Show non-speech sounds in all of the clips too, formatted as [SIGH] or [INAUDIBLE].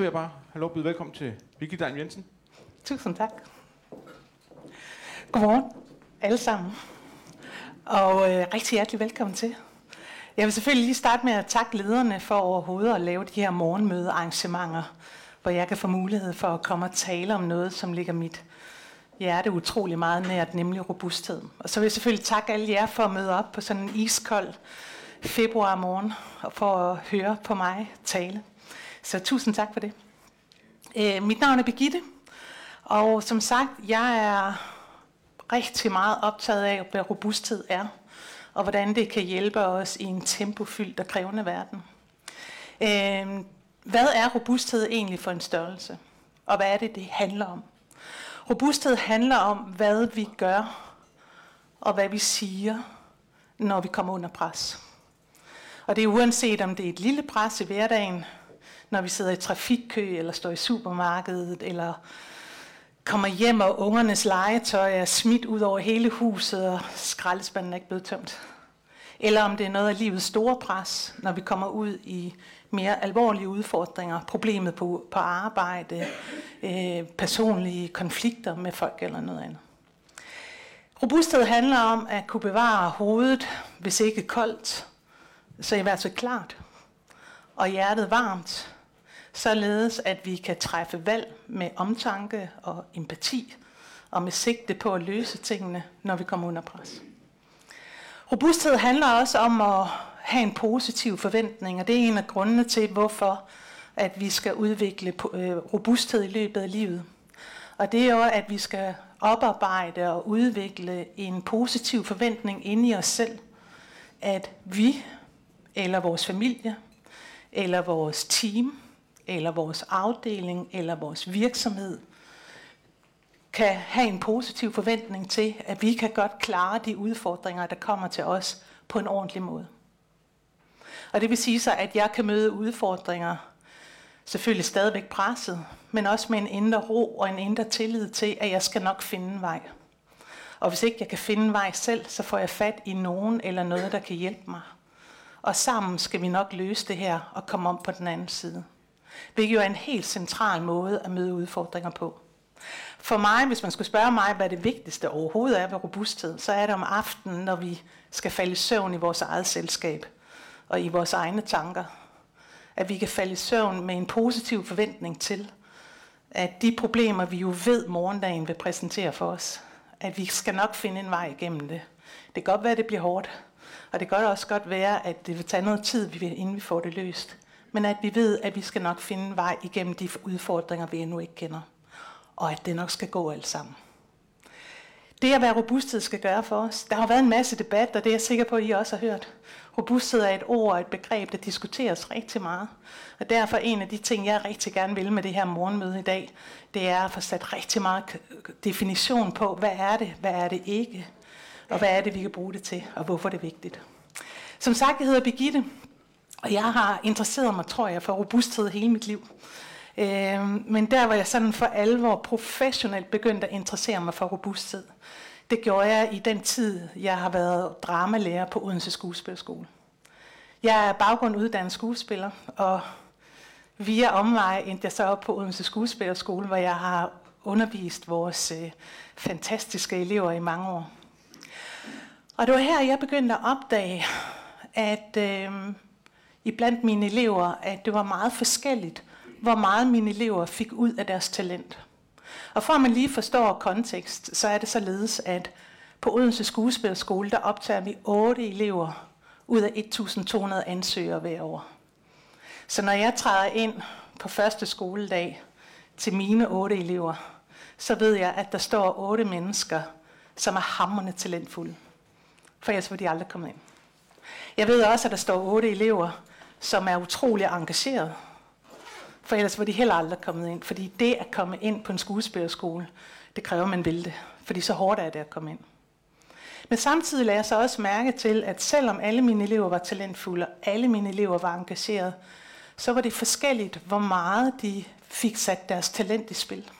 vil jeg bare have lov at byde velkommen til Vicky Dan Jensen. Tusind tak. Godmorgen alle sammen. Og øh, rigtig hjertelig velkommen til. Jeg vil selvfølgelig lige starte med at takke lederne for overhovedet at lave de her morgenmødearrangementer, hvor jeg kan få mulighed for at komme og tale om noget, som ligger mit hjerte utrolig meget nært, nemlig robusthed. Og så vil jeg selvfølgelig takke alle jer for at møde op på sådan en iskold februar morgen og for at høre på mig tale. Så tusind tak for det. Øh, mit navn er Begitte, og som sagt, jeg er rigtig meget optaget af, hvad robusthed er, og hvordan det kan hjælpe os i en tempofyldt og krævende verden. Øh, hvad er robusthed egentlig for en størrelse? Og hvad er det, det handler om? Robusthed handler om, hvad vi gør, og hvad vi siger, når vi kommer under pres. Og det er uanset om det er et lille pres i hverdagen, når vi sidder i trafikkø, eller står i supermarkedet, eller kommer hjem, og ungernes legetøj er smidt ud over hele huset, og skraldespanden er ikke blevet tømt. Eller om det er noget af livets store pres, når vi kommer ud i mere alvorlige udfordringer, problemet på, på arbejde, øh, personlige konflikter med folk eller noget andet. Robusthed handler om at kunne bevare hovedet, hvis ikke koldt, så i hvert fald klart, og hjertet varmt, således at vi kan træffe valg med omtanke og empati, og med sigte på at løse tingene, når vi kommer under pres. Robusthed handler også om at have en positiv forventning, og det er en af grundene til, hvorfor at vi skal udvikle øh, robusthed i løbet af livet. Og det er jo, at vi skal oparbejde og udvikle en positiv forventning inde i os selv, at vi eller vores familie, eller vores team, eller vores afdeling, eller vores virksomhed, kan have en positiv forventning til, at vi kan godt klare de udfordringer, der kommer til os på en ordentlig måde. Og det vil sige så, at jeg kan møde udfordringer, selvfølgelig stadigvæk presset, men også med en indre ro og en indre tillid til, at jeg skal nok finde en vej. Og hvis ikke jeg kan finde en vej selv, så får jeg fat i nogen eller noget, der kan hjælpe mig. Og sammen skal vi nok løse det her og komme om på den anden side. Hvilket jo er en helt central måde at møde udfordringer på. For mig, hvis man skulle spørge mig, hvad det vigtigste overhovedet er ved robusthed, så er det om aftenen, når vi skal falde i søvn i vores eget selskab og i vores egne tanker. At vi kan falde i søvn med en positiv forventning til, at de problemer, vi jo ved morgendagen vil præsentere for os, at vi skal nok finde en vej igennem det. Det kan godt være, at det bliver hårdt, og det kan også godt være, at det vil tage noget tid, inden vi får det løst. Men at vi ved, at vi skal nok finde en vej igennem de udfordringer, vi endnu ikke kender. Og at det nok skal gå alt sammen. Det at være robusthed skal gøre for os. Der har været en masse debat, og det er jeg sikker på, at I også har hørt. Robusthed er et ord og et begreb, der diskuteres rigtig meget. Og derfor en af de ting, jeg rigtig gerne vil med det her morgenmøde i dag, det er at få sat rigtig meget definition på, hvad er det, hvad er det ikke, og hvad er det, vi kan bruge det til, og hvorfor det er vigtigt. Som sagt, jeg hedder Birgitte, og jeg har interesseret mig, tror jeg, for robusthed hele mit liv. Øh, men der var jeg sådan for alvor professionelt begyndt at interessere mig for robusthed. Det gjorde jeg i den tid, jeg har været dramalærer på Odense Skuespilskole. Jeg er baggrund uddannet skuespiller, og via omvej endte jeg så op på Odense Skuespillerskole, hvor jeg har undervist vores øh, fantastiske elever i mange år. Og det var her, jeg begyndte at opdage, at øh, i blandt mine elever, at det var meget forskelligt, hvor meget mine elever fik ud af deres talent. Og for at man lige forstår kontekst, så er det således, at på Odense Skuespilskole, der optager vi 8 elever ud af 1.200 ansøgere hver år. Så når jeg træder ind på første skoledag til mine 8 elever, så ved jeg, at der står 8 mennesker, som er hammerne talentfulde. For ellers vil de aldrig komme ind. Jeg ved også, at der står 8 elever, som er utrolig engageret. For ellers var de heller aldrig kommet ind. Fordi det at komme ind på en skuespillerskole, det kræver, man vil det. Fordi så hårdt er det at komme ind. Men samtidig lader jeg så også mærke til, at selvom alle mine elever var talentfulde, og alle mine elever var engagerede, så var det forskelligt, hvor meget de fik sat deres talent i spil.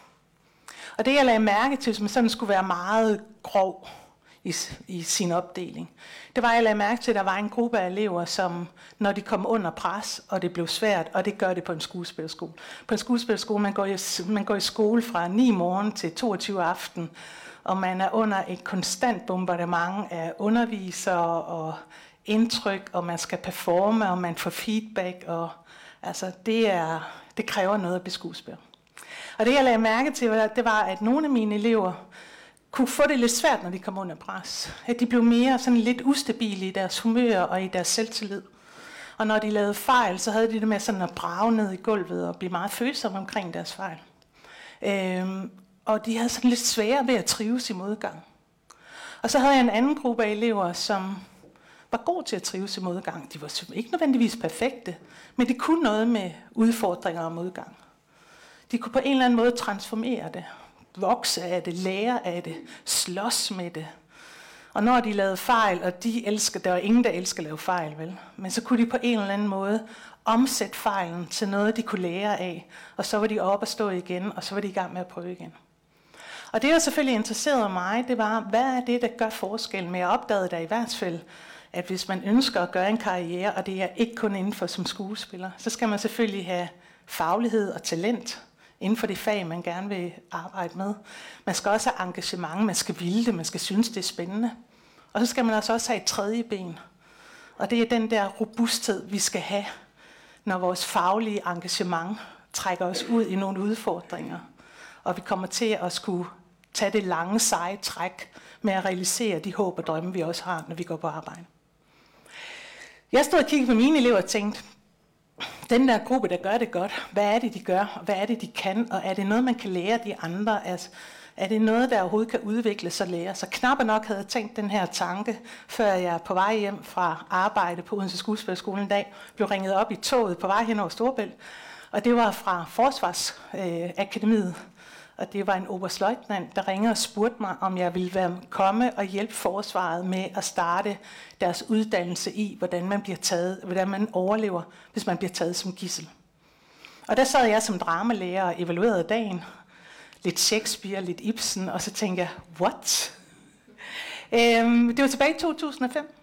Og det jeg lagde mærke til, som sådan skulle være meget grov i, i sin opdeling. Det var, jeg lagde mærke til, at der var en gruppe af elever, som når de kom under pres, og det blev svært, og det gør det på en skuespilskole. På en skuespilskole, man går i, man går i skole fra 9 morgen til 22 aften, og man er under et konstant bombardement af undervisere og indtryk, og man skal performe, og man får feedback, og altså, det, er, det kræver noget at blive skuespiller. Og det jeg lagde mærke til, det var, at nogle af mine elever kunne få det lidt svært, når de kom under pres. At de blev mere sådan lidt ustabile i deres humør og i deres selvtillid. Og når de lavede fejl, så havde de det med sådan at brage ned i gulvet og blive meget følsomme omkring deres fejl. Øhm, og de havde sådan lidt sværere ved at trives i modgang. Og så havde jeg en anden gruppe af elever, som var god til at trives i modgang. De var ikke nødvendigvis perfekte, men de kunne noget med udfordringer og modgang. De kunne på en eller anden måde transformere det, vokse af det, lære af det, slås med det. Og når de lavede fejl, og de elsker, der var ingen, der elsker at lave fejl, vel? Men så kunne de på en eller anden måde omsætte fejlen til noget, de kunne lære af. Og så var de oppe og stå igen, og så var de i gang med at prøve igen. Og det, der selvfølgelig interesserede mig, det var, hvad er det, der gør forskellen? Men jeg opdagede da i hvert fald, at hvis man ønsker at gøre en karriere, og det er ikke kun inden for som skuespiller, så skal man selvfølgelig have faglighed og talent inden for det fag, man gerne vil arbejde med. Man skal også have engagement, man skal ville det, man skal synes, det er spændende. Og så skal man altså også have et tredje ben. Og det er den der robusthed, vi skal have, når vores faglige engagement trækker os ud i nogle udfordringer. Og vi kommer til at skulle tage det lange, seje træk med at realisere de håb og drømme, vi også har, når vi går på arbejde. Jeg stod og kiggede på mine elever og tænkte, den der gruppe, der gør det godt, hvad er det, de gør, og hvad er det, de kan, og er det noget, man kan lære de andre? Altså, er det noget, der overhovedet kan udvikles og lære? Så knap nok havde jeg tænkt den her tanke, før jeg på vej hjem fra arbejde på Odense Skuespilskole en dag, blev ringet op i toget på vej hen over Storbælt, og det var fra Forsvarsakademiet, øh, og det var en oberstløjtnant, der ringede og spurgte mig, om jeg ville være komme og hjælpe forsvaret med at starte deres uddannelse i, hvordan man bliver taget, hvordan man overlever, hvis man bliver taget som gissel. Og der sad jeg som dramalærer og evaluerede dagen. Lidt Shakespeare, lidt Ibsen, og så tænkte jeg, what? Øhm, det var tilbage i 2005.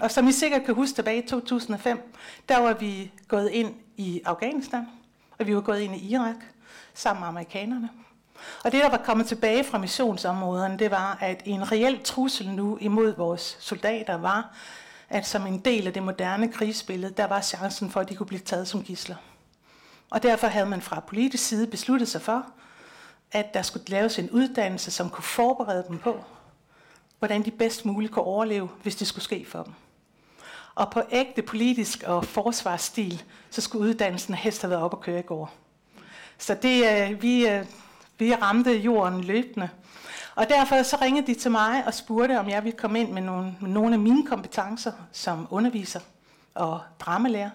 Og som I sikkert kan huske tilbage i 2005, der var vi gået ind i Afghanistan, og vi var gået ind i Irak sammen med amerikanerne. Og det, der var kommet tilbage fra missionsområderne, det var, at en reel trussel nu imod vores soldater var, at som en del af det moderne krigsbillede, der var chancen for, at de kunne blive taget som gisler. Og derfor havde man fra politisk side besluttet sig for, at der skulle laves en uddannelse, som kunne forberede dem på, hvordan de bedst muligt kunne overleve, hvis det skulle ske for dem. Og på ægte politisk og forsvarsstil, så skulle uddannelsen helst have været op og køre i går. Så det, øh, vi, øh, vi ramte jorden løbende. Og derfor så ringede de til mig og spurgte, om jeg ville komme ind med nogle, med nogle af mine kompetencer som underviser og dramalærer,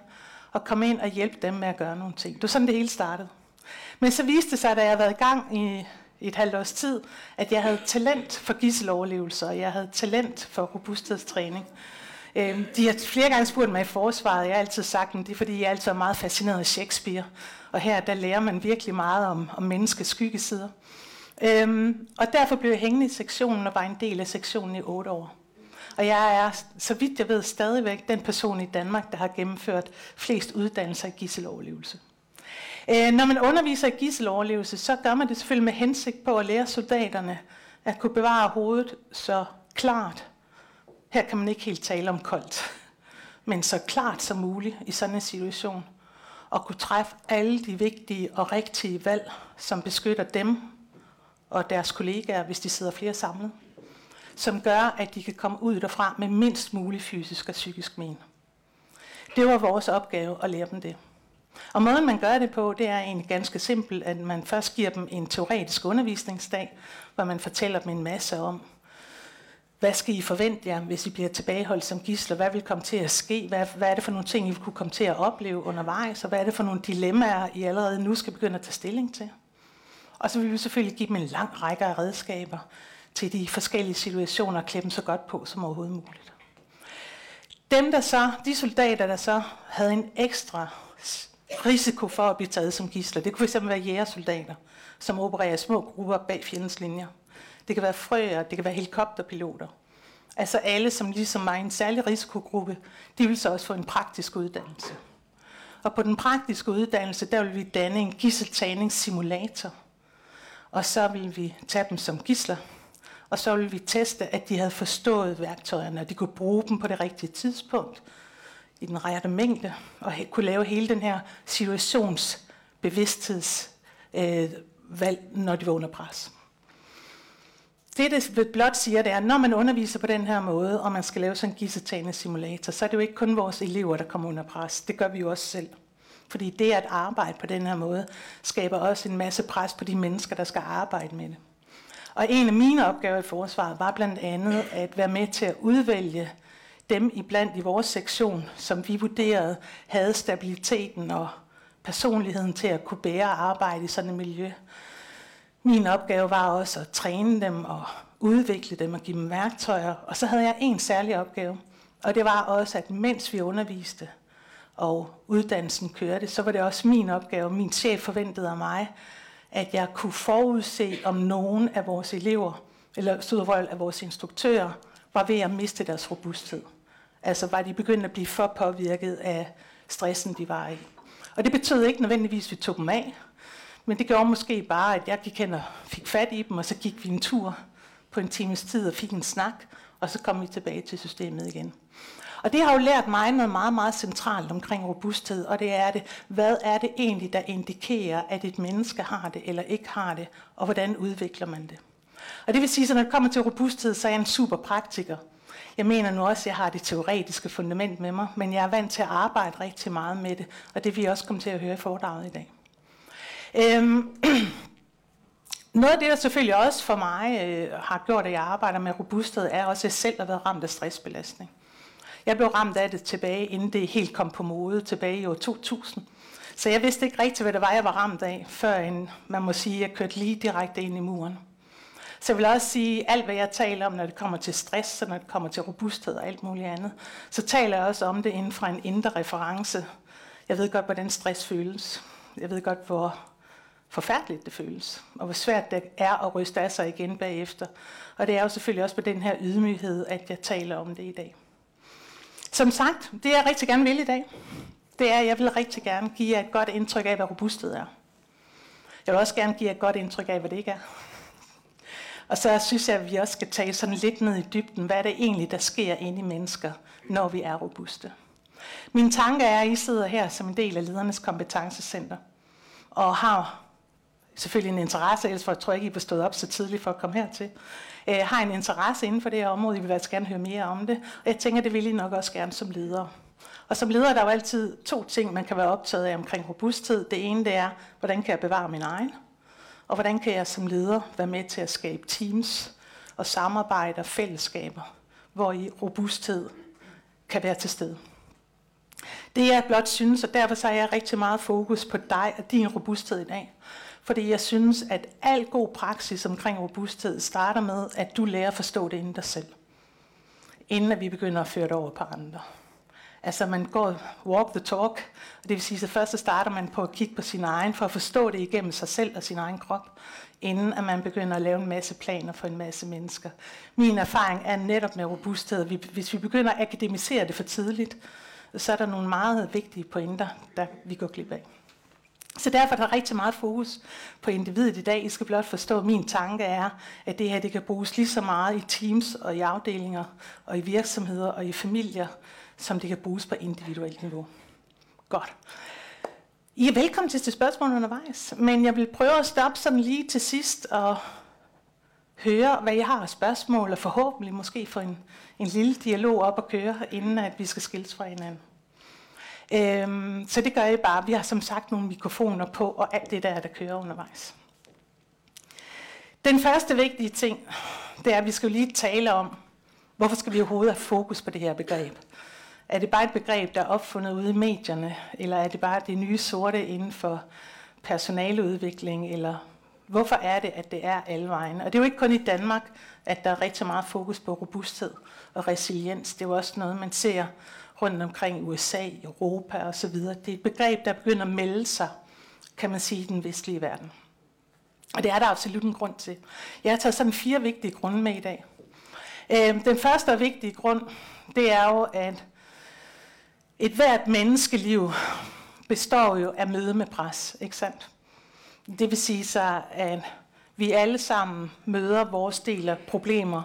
og komme ind og hjælpe dem med at gøre nogle ting. Det var sådan, det hele startede. Men så viste det sig, da jeg havde været i gang i et halvt års tid, at jeg havde talent for gisseloverlevelser, og jeg havde talent for robusthedstræning. Øhm, de har flere gange spurgt mig i forsvaret, jeg har altid sagt, at det er fordi, jeg altid er meget fascineret af Shakespeare. Og her der lærer man virkelig meget om, om menneskets skyggesider. Øhm, og derfor blev jeg hængende i sektionen og var en del af sektionen i otte år. Og jeg er, så vidt jeg ved, stadigvæk den person i Danmark, der har gennemført flest uddannelser i gisseloverlevelse. Øh, når man underviser i gisseloverlevelse, så gør man det selvfølgelig med hensigt på at lære soldaterne at kunne bevare hovedet så klart. Her kan man ikke helt tale om koldt, men så klart som muligt i sådan en situation at kunne træffe alle de vigtige og rigtige valg, som beskytter dem og deres kollegaer, hvis de sidder flere samlet. Som gør, at de kan komme ud derfra med mindst mulig fysisk og psykisk men. Det var vores opgave at lære dem det. Og måden man gør det på, det er egentlig ganske simpelt, at man først giver dem en teoretisk undervisningsdag, hvor man fortæller dem en masse om, hvad skal I forvente jer, hvis I bliver tilbageholdt som gisler? Hvad vil komme til at ske? Hvad, hvad er det for nogle ting, I vil kunne komme til at opleve undervejs? Og hvad er det for nogle dilemmaer, I allerede nu skal begynde at tage stilling til? Og så vil vi selvfølgelig give dem en lang række af redskaber til de forskellige situationer og klæde dem så godt på som overhovedet muligt. Dem, der så, de soldater, der så havde en ekstra risiko for at blive taget som gisler, det kunne fx være jægersoldater, som opererer i små grupper bag fjendens linjer. Det kan være frøer, det kan være helikopterpiloter. Altså alle, som ligesom mig, en særlig risikogruppe, de vil så også få en praktisk uddannelse. Og på den praktiske uddannelse, der vil vi danne en gisseltagningssimulator. Og så vil vi tage dem som gisler, og så vil vi teste, at de havde forstået værktøjerne, og de kunne bruge dem på det rigtige tidspunkt, i den rette mængde, og kunne lave hele den her situationsbevidsthedsvalg, øh, når de var under pres. Det, det blot siger, det er, at når man underviser på den her måde, og man skal lave sådan en gissetagende simulator, så er det jo ikke kun vores elever, der kommer under pres. Det gør vi jo også selv. Fordi det at arbejde på den her måde, skaber også en masse pres på de mennesker, der skal arbejde med det. Og en af mine opgaver i forsvaret var blandt andet at være med til at udvælge dem i blandt i vores sektion, som vi vurderede havde stabiliteten og personligheden til at kunne bære arbejde i sådan et miljø. Min opgave var også at træne dem og udvikle dem og give dem værktøjer. Og så havde jeg en særlig opgave, og det var også, at mens vi underviste og uddannelsen kørte, så var det også min opgave, min chef forventede af mig, at jeg kunne forudse, om nogen af vores elever, eller suddervold af vores instruktører, var ved at miste deres robusthed. Altså var de begyndt at blive for påvirket af stressen, de var i. Og det betød ikke nødvendigvis, at vi tog dem af, men det gjorde måske bare, at jeg gik hen og fik fat i dem, og så gik vi en tur på en times tid og fik en snak, og så kom vi tilbage til systemet igen. Og det har jo lært mig noget meget, meget centralt omkring robusthed, og det er det, hvad er det egentlig, der indikerer, at et menneske har det eller ikke har det, og hvordan udvikler man det. Og det vil sige, at når det kommer til robusthed, så er jeg en super praktiker. Jeg mener nu også, at jeg har det teoretiske fundament med mig, men jeg er vant til at arbejde rigtig meget med det, og det vil jeg også komme til at høre i foredraget i dag. Øhm, [CLEARS THROAT] noget af det, der selvfølgelig også for mig øh, har gjort, at jeg arbejder med robusthed, er også, at jeg selv har været ramt af stressbelastning. Jeg blev ramt af det tilbage, inden det helt kom på mode, tilbage i år 2000. Så jeg vidste ikke rigtigt, hvad det var, jeg var ramt af, før en, man må sige, at jeg kørte lige direkte ind i muren. Så jeg vil også sige, at alt hvad jeg taler om, når det kommer til stress, og når det kommer til robusthed og alt muligt andet, så taler jeg også om det inden for en indre reference. Jeg ved godt, hvordan stress føles. Jeg ved godt, hvor forfærdeligt det føles, og hvor svært det er at ryste af sig igen bagefter. Og det er jo selvfølgelig også på den her ydmyghed, at jeg taler om det i dag. Som sagt, det jeg rigtig gerne vil i dag, det er, at jeg vil rigtig gerne give jer et godt indtryk af, hvad robusthed er. Jeg vil også gerne give jer et godt indtryk af, hvad det ikke er. Og så synes jeg, at vi også skal tage sådan lidt ned i dybden, hvad er det egentlig, der sker inde i mennesker, når vi er robuste. Min tanke er, at I sidder her som en del af ledernes kompetencecenter, og har selvfølgelig en interesse, ellers for jeg tror ikke, I var stået op så tidligt for at komme hertil, øh, har en interesse inden for det her område, I vil altså gerne høre mere om det, og jeg tænker, det vil I nok også gerne som leder. Og som leder der er der jo altid to ting, man kan være optaget af omkring robusthed. Det ene det er, hvordan kan jeg bevare min egen? Og hvordan kan jeg som leder være med til at skabe teams og samarbejde og fællesskaber, hvor i robusthed kan være til stede. Det jeg blot synes, og derfor så har jeg rigtig meget fokus på dig og din robusthed i dag. Fordi jeg synes, at al god praksis omkring robusthed starter med, at du lærer at forstå det inden dig selv. Inden at vi begynder at føre det over på andre. Altså man går walk the talk, og det vil sige, at først så starter man på at kigge på sin egen, for at forstå det igennem sig selv og sin egen krop, inden at man begynder at lave en masse planer for en masse mennesker. Min erfaring er netop med robusthed, hvis vi begynder at akademisere det for tidligt, så er der nogle meget vigtige pointer, der vi går glip af. Så derfor er der rigtig meget fokus på individet i dag. I skal blot forstå, at min tanke er, at det her det kan bruges lige så meget i teams og i afdelinger og i virksomheder og i familier, som det kan bruges på individuelt niveau. Godt. I er velkommen til at spørgsmål undervejs, men jeg vil prøve at stoppe sådan lige til sidst og høre, hvad I har af spørgsmål, og forhåbentlig måske få en, en lille dialog op at køre, inden at vi skal skilles fra hinanden. Øhm, så det gør I bare. Vi har som sagt nogle mikrofoner på, og alt det der, der kører undervejs. Den første vigtige ting, det er, at vi skal lige tale om, hvorfor skal vi overhovedet have fokus på det her begreb? Er det bare et begreb, der er opfundet ude i medierne, eller er det bare det nye sorte inden for personaleudvikling, eller hvorfor er det, at det er alle vejen? Og det er jo ikke kun i Danmark, at der er rigtig meget fokus på robusthed og resiliens. Det er jo også noget, man ser rundt omkring USA, Europa osv. Det er et begreb, der begynder at melde sig, kan man sige, i den vestlige verden. Og det er der absolut en grund til. Jeg har taget sådan fire vigtige grunde med i dag. Øh, den første og vigtige grund, det er jo, at et hvert menneskeliv består jo af møde med pres, ikke sandt? Det vil sige så, at vi alle sammen møder vores del af problemer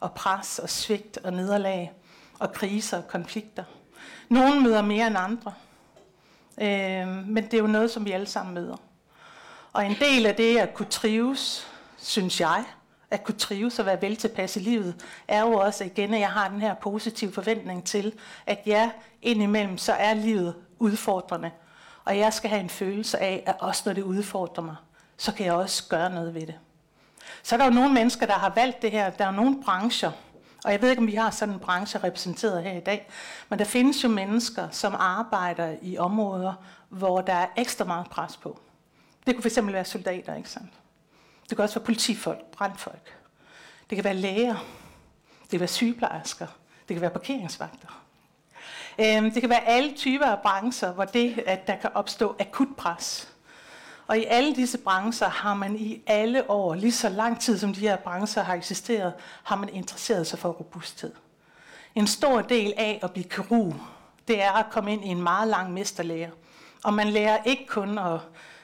og pres og svigt og nederlag og kriser og konflikter. Nogle møder mere end andre, øh, men det er jo noget, som vi alle sammen møder. Og en del af det at kunne trives, synes jeg, at kunne trives og være vel tilpas i livet, er jo også igen, at jeg har den her positive forventning til, at ja, indimellem så er livet udfordrende. Og jeg skal have en følelse af, at også når det udfordrer mig, så kan jeg også gøre noget ved det. Så er der jo nogle mennesker, der har valgt det her. Der er nogle brancher, og jeg ved ikke, om vi har sådan en branche repræsenteret her i dag, men der findes jo mennesker, som arbejder i områder, hvor der er ekstra meget pres på. Det kunne fx være soldater, ikke sandt? Det kan også være politifolk, brandfolk. Det kan være læger. Det kan være sygeplejersker. Det kan være parkeringsvagter. Øhm, det kan være alle typer af brancher, hvor det, at der kan opstå akut pres. Og i alle disse brancher har man i alle år, lige så lang tid som de her brancher har eksisteret, har man interesseret sig for robusthed. En stor del af at blive kirurg, det er at komme ind i en meget lang mesterlære. Og man lærer ikke kun at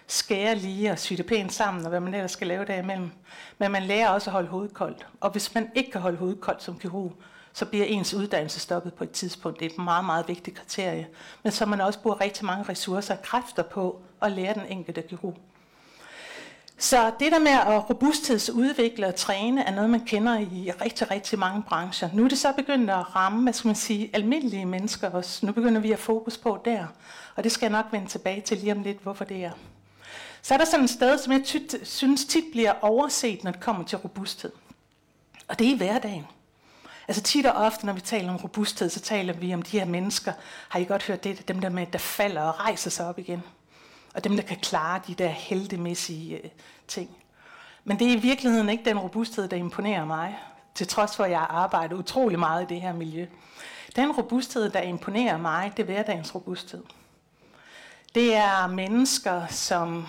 skære lige og sy det pænt sammen, og hvad man ellers skal lave derimellem. Men man lærer også at holde hovedet koldt. Og hvis man ikke kan holde hovedet koldt som kirurg, så bliver ens uddannelse stoppet på et tidspunkt. Det er et meget, meget vigtigt kriterie. Men så man også bruger rigtig mange ressourcer og kræfter på at lære den enkelte kirurg. Så det der med at robusthedsudvikle og træne er noget, man kender i rigtig, rigtig mange brancher. Nu er det så begyndt at ramme, hvad skal man sige, almindelige mennesker også. Nu begynder vi at fokus på der. Og det skal jeg nok vende tilbage til lige om lidt, hvorfor det er. Så er der sådan et sted, som jeg ty- synes tit bliver overset, når det kommer til robusthed. Og det er i hverdagen. Altså tit og ofte, når vi taler om robusthed, så taler vi om de her mennesker. Har I godt hørt det? Dem der med, der falder og rejser sig op igen. Og dem, der kan klare de der heldemæssige øh, ting. Men det er i virkeligheden ikke den robusthed, der imponerer mig. Til trods for, at jeg har arbejdet utrolig meget i det her miljø. Den robusthed, der imponerer mig, det er hverdagens robusthed. Det er mennesker, som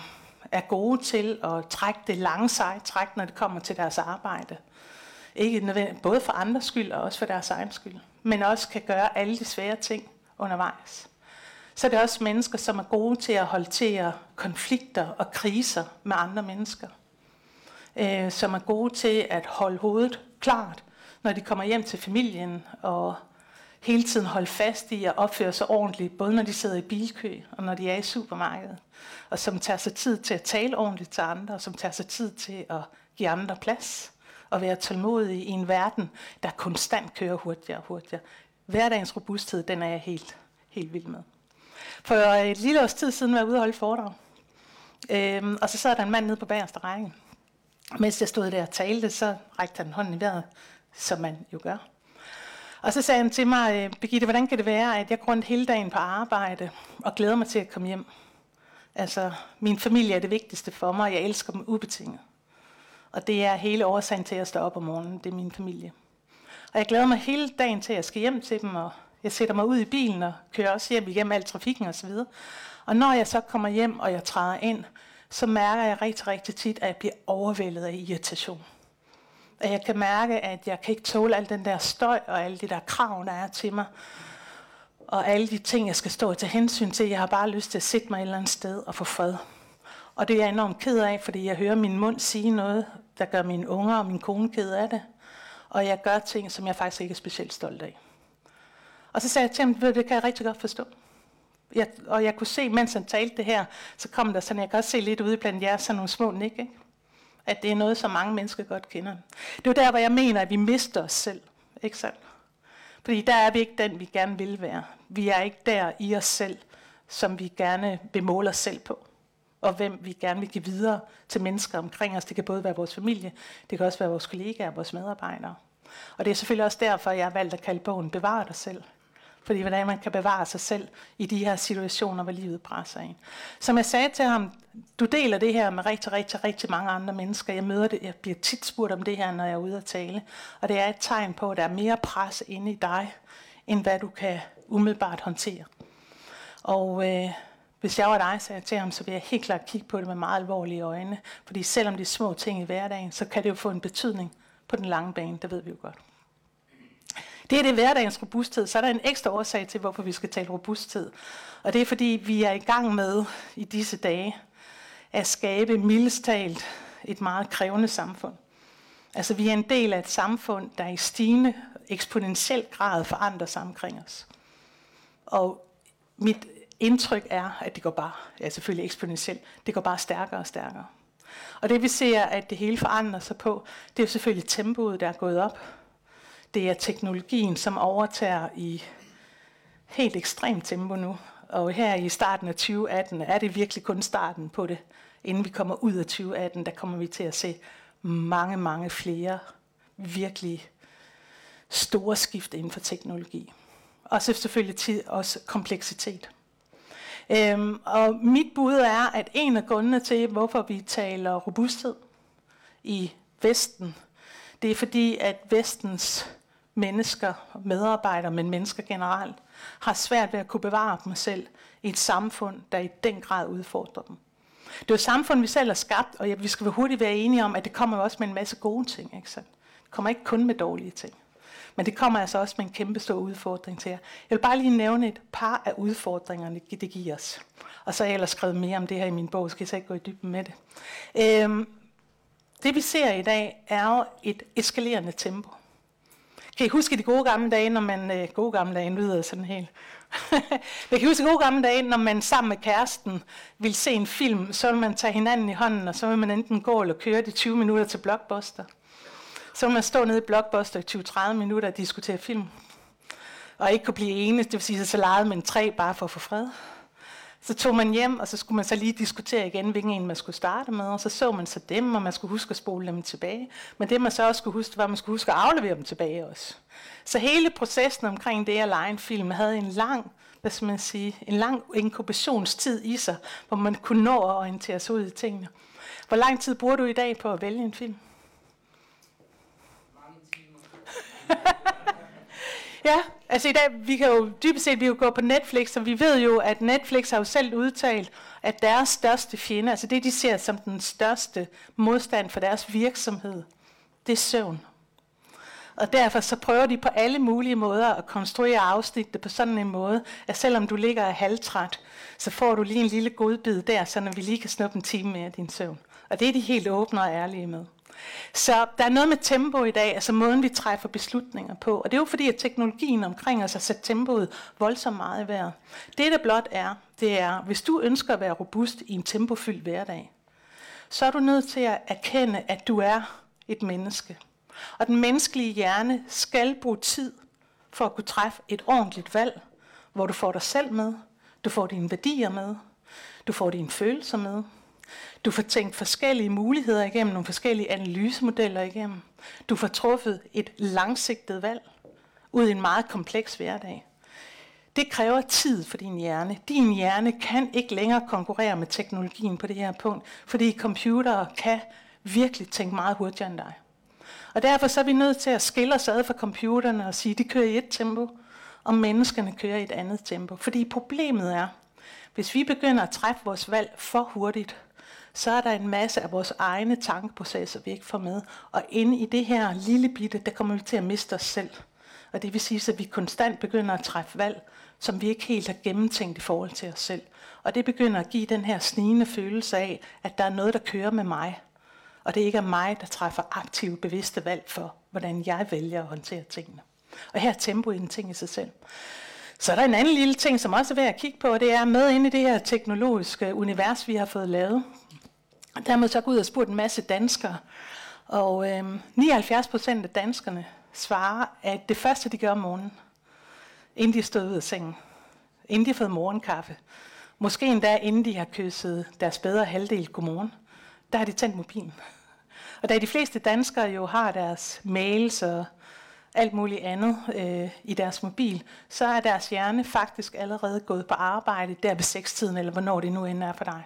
er gode til at trække det lange sej træk, når det kommer til deres arbejde. Ikke nødvendigt, både for andres skyld og også for deres egen skyld. Men også kan gøre alle de svære ting undervejs. Så er det også mennesker, som er gode til at håndtere konflikter og kriser med andre mennesker. Øh, som er gode til at holde hovedet klart, når de kommer hjem til familien og hele tiden holde fast i at opføre sig ordentligt, både når de sidder i bilkø og når de er i supermarkedet. Og som tager sig tid til at tale ordentligt til andre, og som tager sig tid til at give andre plads og være tålmodig i en verden, der konstant kører hurtigere og hurtigere. Hverdagens robusthed, den er jeg helt, helt vild med. For et lille års tid siden var jeg ude og holde foredrag. Øhm, og så sad der en mand nede på bagerste række. Mens jeg stod der og talte, så rækte han hånden i vejret, som man jo gør. Og så sagde han til mig, øh, Birgitte, hvordan kan det være, at jeg går rundt hele dagen på arbejde og glæder mig til at komme hjem? Altså, min familie er det vigtigste for mig, og jeg elsker dem ubetinget. Og det er hele årsagen til, at jeg står op om morgenen. Det er min familie. Og jeg glæder mig hele dagen til, at jeg skal hjem til dem, og jeg sætter mig ud i bilen og kører også hjem igennem al trafikken osv. Og når jeg så kommer hjem, og jeg træder ind, så mærker jeg rigtig, rigtig tit, at jeg bliver overvældet af irritation. At jeg kan mærke, at jeg kan ikke tåle al den der støj og alle de der krav, der er til mig. Og alle de ting, jeg skal stå til hensyn til. Jeg har bare lyst til at sætte mig et eller andet sted og få fred. Og det er jeg enormt ked af, fordi jeg hører min mund sige noget, der gør mine unger og min kone ked af det. Og jeg gør ting, som jeg faktisk ikke er specielt stolt af. Og så sagde jeg til ham, det kan jeg rigtig godt forstå. Jeg, og jeg kunne se, mens han talte det her, så kom der sådan, jeg kan også se lidt ude blandt jer, sådan nogle små nik, ikke? at det er noget, som mange mennesker godt kender. Det er jo der, hvor jeg mener, at vi mister os selv. Ikke sandt? Fordi der er vi ikke den, vi gerne vil være. Vi er ikke der i os selv, som vi gerne vil måle os selv på. Og hvem vi gerne vil give videre til mennesker omkring os. Det kan både være vores familie, det kan også være vores kollegaer, vores medarbejdere. Og det er selvfølgelig også derfor, jeg har valgt at kalde bogen Bevar dig selv. Fordi hvordan man kan bevare sig selv i de her situationer, hvor livet presser en. Som jeg sagde til ham, du deler det her med rigtig, rigtig, rigtig mange andre mennesker. Jeg møder det, jeg bliver tit spurgt om det her, når jeg er ude at tale. Og det er et tegn på, at der er mere pres inde i dig, end hvad du kan umiddelbart håndtere. Og øh, hvis jeg var dig, sagde jeg til ham, så ville jeg helt klart kigge på det med meget alvorlige øjne. Fordi selvom det er små ting i hverdagen, så kan det jo få en betydning på den lange bane, det ved vi jo godt. Det er det hverdagens robusthed. Så er der en ekstra årsag til, hvorfor vi skal tale robusthed. Og det er fordi, vi er i gang med i disse dage at skabe mildest talt et meget krævende samfund. Altså vi er en del af et samfund, der i stigende eksponentiel grad forandrer sig omkring os. Og mit indtryk er, at det går bare, ja selvfølgelig eksponentielt, det går bare stærkere og stærkere. Og det vi ser, at det hele forandrer sig på, det er jo selvfølgelig tempoet, der er gået op. Det er teknologien, som overtager i helt ekstremt tempo nu. Og her i starten af 2018 er det virkelig kun starten på det. Inden vi kommer ud af 2018, der kommer vi til at se mange, mange flere virkelig store skift inden for teknologi. Og så selvfølgelig tid, også kompleksitet. Øhm, og mit bud er, at en af grundene til, hvorfor vi taler robusthed i Vesten, det er fordi, at Vestens mennesker, medarbejdere, men mennesker generelt, har svært ved at kunne bevare dem selv i et samfund, der i den grad udfordrer dem. Det er jo samfund, vi selv har skabt, og vi skal hurtigt være enige om, at det kommer også med en masse gode ting. Ikke Det kommer ikke kun med dårlige ting. Men det kommer altså også med en kæmpe stor udfordring til jer. Jeg vil bare lige nævne et par af udfordringerne, det giver os. Og så har jeg ellers skrevet mere om det her i min bog, så jeg så ikke gå i dybden med det. Øhm, det vi ser i dag er jo et eskalerende tempo. Kan I huske de gode gamle dage, når man... Øh, gode gamle dage lyder sådan helt... [LAUGHS] jeg kan huske de gode gamle dage, når man sammen med kæresten ville se en film, så ville man tage hinanden i hånden, og så ville man enten gå eller køre de 20 minutter til Blockbuster. Så må man stå nede i Blockbuster i 20-30 minutter og diskutere film. Og ikke kunne blive enige, det vil sige, så legede man tre bare for at få fred. Så tog man hjem, og så skulle man så lige diskutere igen, hvilken en man skulle starte med, og så så man så dem, og man skulle huske at spole dem tilbage. Men det man så også skulle huske, var, at man skulle huske at aflevere dem tilbage også. Så hele processen omkring det at lege en film havde en lang, hvad skal man sige, en lang inkubationstid i sig, hvor man kunne nå at orientere sig ud i tingene. Hvor lang tid bruger du i dag på at vælge en film? [LAUGHS] Ja, altså i dag, vi kan jo dybest set vi jo gå på Netflix, og vi ved jo, at Netflix har jo selv udtalt, at deres største fjende, altså det de ser som den største modstand for deres virksomhed, det er søvn. Og derfor så prøver de på alle mulige måder at konstruere afsnittet på sådan en måde, at selvom du ligger halvtræt, så får du lige en lille godbid der, så når vi lige kan snuppe en time mere af din søvn. Og det er de helt åbne og ærlige med. Så der er noget med tempo i dag, altså måden vi træffer beslutninger på. Og det er jo fordi, at teknologien omkring os har sat tempoet voldsomt meget i vejret. Det der blot er, det er, hvis du ønsker at være robust i en tempofyldt hverdag, så er du nødt til at erkende, at du er et menneske. Og den menneskelige hjerne skal bruge tid for at kunne træffe et ordentligt valg, hvor du får dig selv med, du får dine værdier med, du får dine følelser med, du får tænkt forskellige muligheder igennem, nogle forskellige analysemodeller igennem. Du får truffet et langsigtet valg ud i en meget kompleks hverdag. Det kræver tid for din hjerne. Din hjerne kan ikke længere konkurrere med teknologien på det her punkt, fordi computere kan virkelig tænke meget hurtigere end dig. Og derfor så er vi nødt til at skille os ad fra computerne og sige, at de kører i et tempo, og menneskerne kører i et andet tempo. Fordi problemet er, hvis vi begynder at træffe vores valg for hurtigt, så er der en masse af vores egne tankeprocesser, vi ikke får med. Og inde i det her lille bitte, der kommer vi til at miste os selv. Og det vil sige, at vi konstant begynder at træffe valg, som vi ikke helt har gennemtænkt i forhold til os selv. Og det begynder at give den her snigende følelse af, at der er noget, der kører med mig. Og det ikke er mig, der træffer aktive, bevidste valg for, hvordan jeg vælger at håndtere tingene. Og her er tempo en ting i sig selv. Så er der en anden lille ting, som også er værd at kigge på, og det er med ind i det her teknologiske univers, vi har fået lavet. Der har man så gået ud og spurgt en masse danskere, og øh, 79 procent af danskerne svarer, at det første, de gør om morgenen, inden de stod ud af sengen, inden de har fået morgenkaffe, måske endda inden de har kysset deres bedre halvdel godmorgen, der har de tændt mobilen. Og da de fleste danskere jo har deres mails og alt muligt andet øh, i deres mobil, så er deres hjerne faktisk allerede gået på arbejde der ved sekstiden, eller hvornår det nu end er for dig.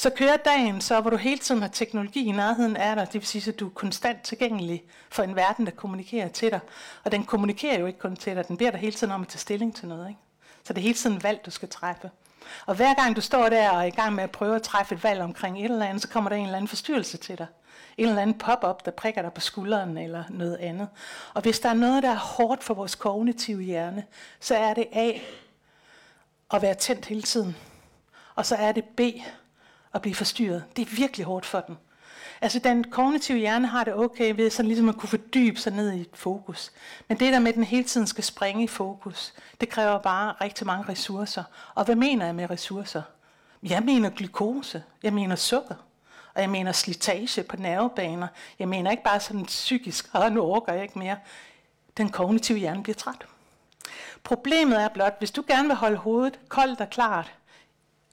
Så kører dagen så, hvor du hele tiden har teknologi i nærheden af dig, det vil sige, at du er konstant tilgængelig for en verden, der kommunikerer til dig. Og den kommunikerer jo ikke kun til dig, den beder dig hele tiden om at tage stilling til noget. Ikke? Så det er hele tiden valg, du skal træffe. Og hver gang du står der og er i gang med at prøve at træffe et valg omkring et eller andet, så kommer der en eller anden forstyrrelse til dig. En eller anden pop-up, der prikker dig på skulderen eller noget andet. Og hvis der er noget, der er hårdt for vores kognitive hjerne, så er det A, at være tændt hele tiden. Og så er det B, at blive forstyrret. Det er virkelig hårdt for den. Altså den kognitive hjerne har det okay ved sådan ligesom at kunne fordybe sig ned i et fokus. Men det der med, at den hele tiden skal springe i fokus, det kræver bare rigtig mange ressourcer. Og hvad mener jeg med ressourcer? Jeg mener glukose, jeg mener sukker, og jeg mener slitage på nervebaner. Jeg mener ikke bare sådan psykisk, og nu orker jeg ikke mere. Den kognitive hjerne bliver træt. Problemet er blot, hvis du gerne vil holde hovedet koldt og klart,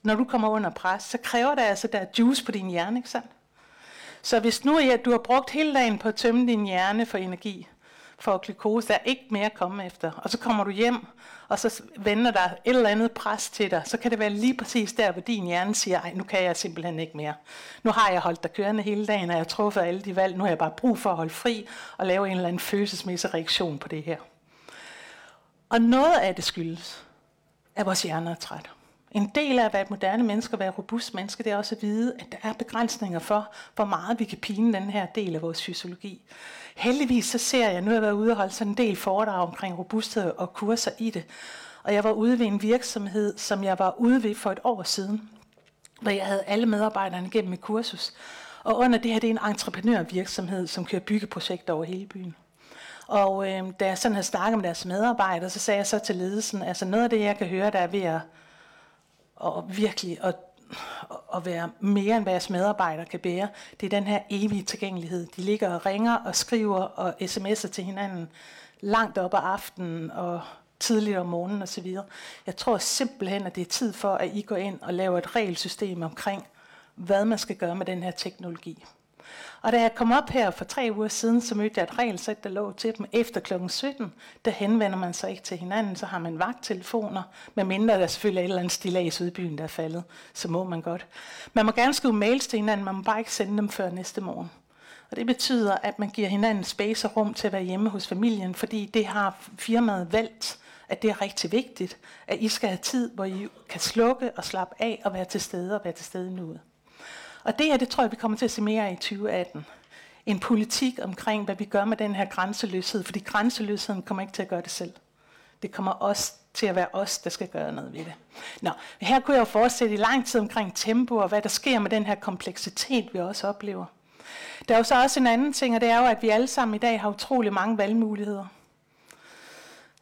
når du kommer under pres, så kræver det altså, at der er juice på din hjerne, ikke sandt? Så hvis nu ja, du har brugt hele dagen på at tømme din hjerne for energi, for glukose, der er ikke mere at komme efter, og så kommer du hjem, og så vender der et eller andet pres til dig, så kan det være lige præcis der, hvor din hjerne siger, ej, nu kan jeg simpelthen ikke mere. Nu har jeg holdt dig kørende hele dagen, og jeg har truffet alle de valg, nu har jeg bare brug for at holde fri, og lave en eller anden følelsesmæssig reaktion på det her. Og noget af det skyldes, at vores hjerne er træt. En del af at være et moderne menneske og være et robust menneske, det er også at vide, at der er begrænsninger for, hvor meget vi kan pine den her del af vores fysiologi. Heldigvis så ser jeg, nu har jeg været ude og holde sådan en del foredrag omkring robusthed og kurser i det. Og jeg var ude ved en virksomhed, som jeg var ude ved for et år siden, hvor jeg havde alle medarbejderne gennem et kursus. Og under det her, det er en entreprenørvirksomhed, som kører byggeprojekter over hele byen. Og øh, da jeg sådan havde snakket med deres medarbejdere, så sagde jeg så til ledelsen, altså noget af det, jeg kan høre, der er ved at og virkelig at, at være mere end hvad jeres medarbejdere kan bære, det er den her evige tilgængelighed. De ligger og ringer og skriver og sms'er til hinanden langt op ad aftenen og tidligt om morgenen osv. Jeg tror simpelthen, at det er tid for, at I går ind og laver et regelsystem omkring, hvad man skal gøre med den her teknologi. Og da jeg kom op her for tre uger siden, så mødte jeg et regelsæt, der lå til dem efter kl. 17. Der henvender man sig ikke til hinanden, så har man vagttelefoner, medmindre der selvfølgelig er et eller andet stillads ude i byen, der er faldet. Så må man godt. Man må gerne skrive mails til hinanden, man må bare ikke sende dem før næste morgen. Og det betyder, at man giver hinanden space og rum til at være hjemme hos familien, fordi det har firmaet valgt, at det er rigtig vigtigt, at I skal have tid, hvor I kan slukke og slappe af og være til stede og være til stede nu. Og det her, det tror jeg, vi kommer til at se mere af i 2018. En politik omkring, hvad vi gør med den her grænseløshed, fordi grænseløsheden kommer ikke til at gøre det selv. Det kommer også til at være os, der skal gøre noget ved det. Nå, her kunne jeg jo fortsætte i lang tid omkring tempo, og hvad der sker med den her kompleksitet, vi også oplever. Der er jo så også en anden ting, og det er jo, at vi alle sammen i dag har utrolig mange valgmuligheder.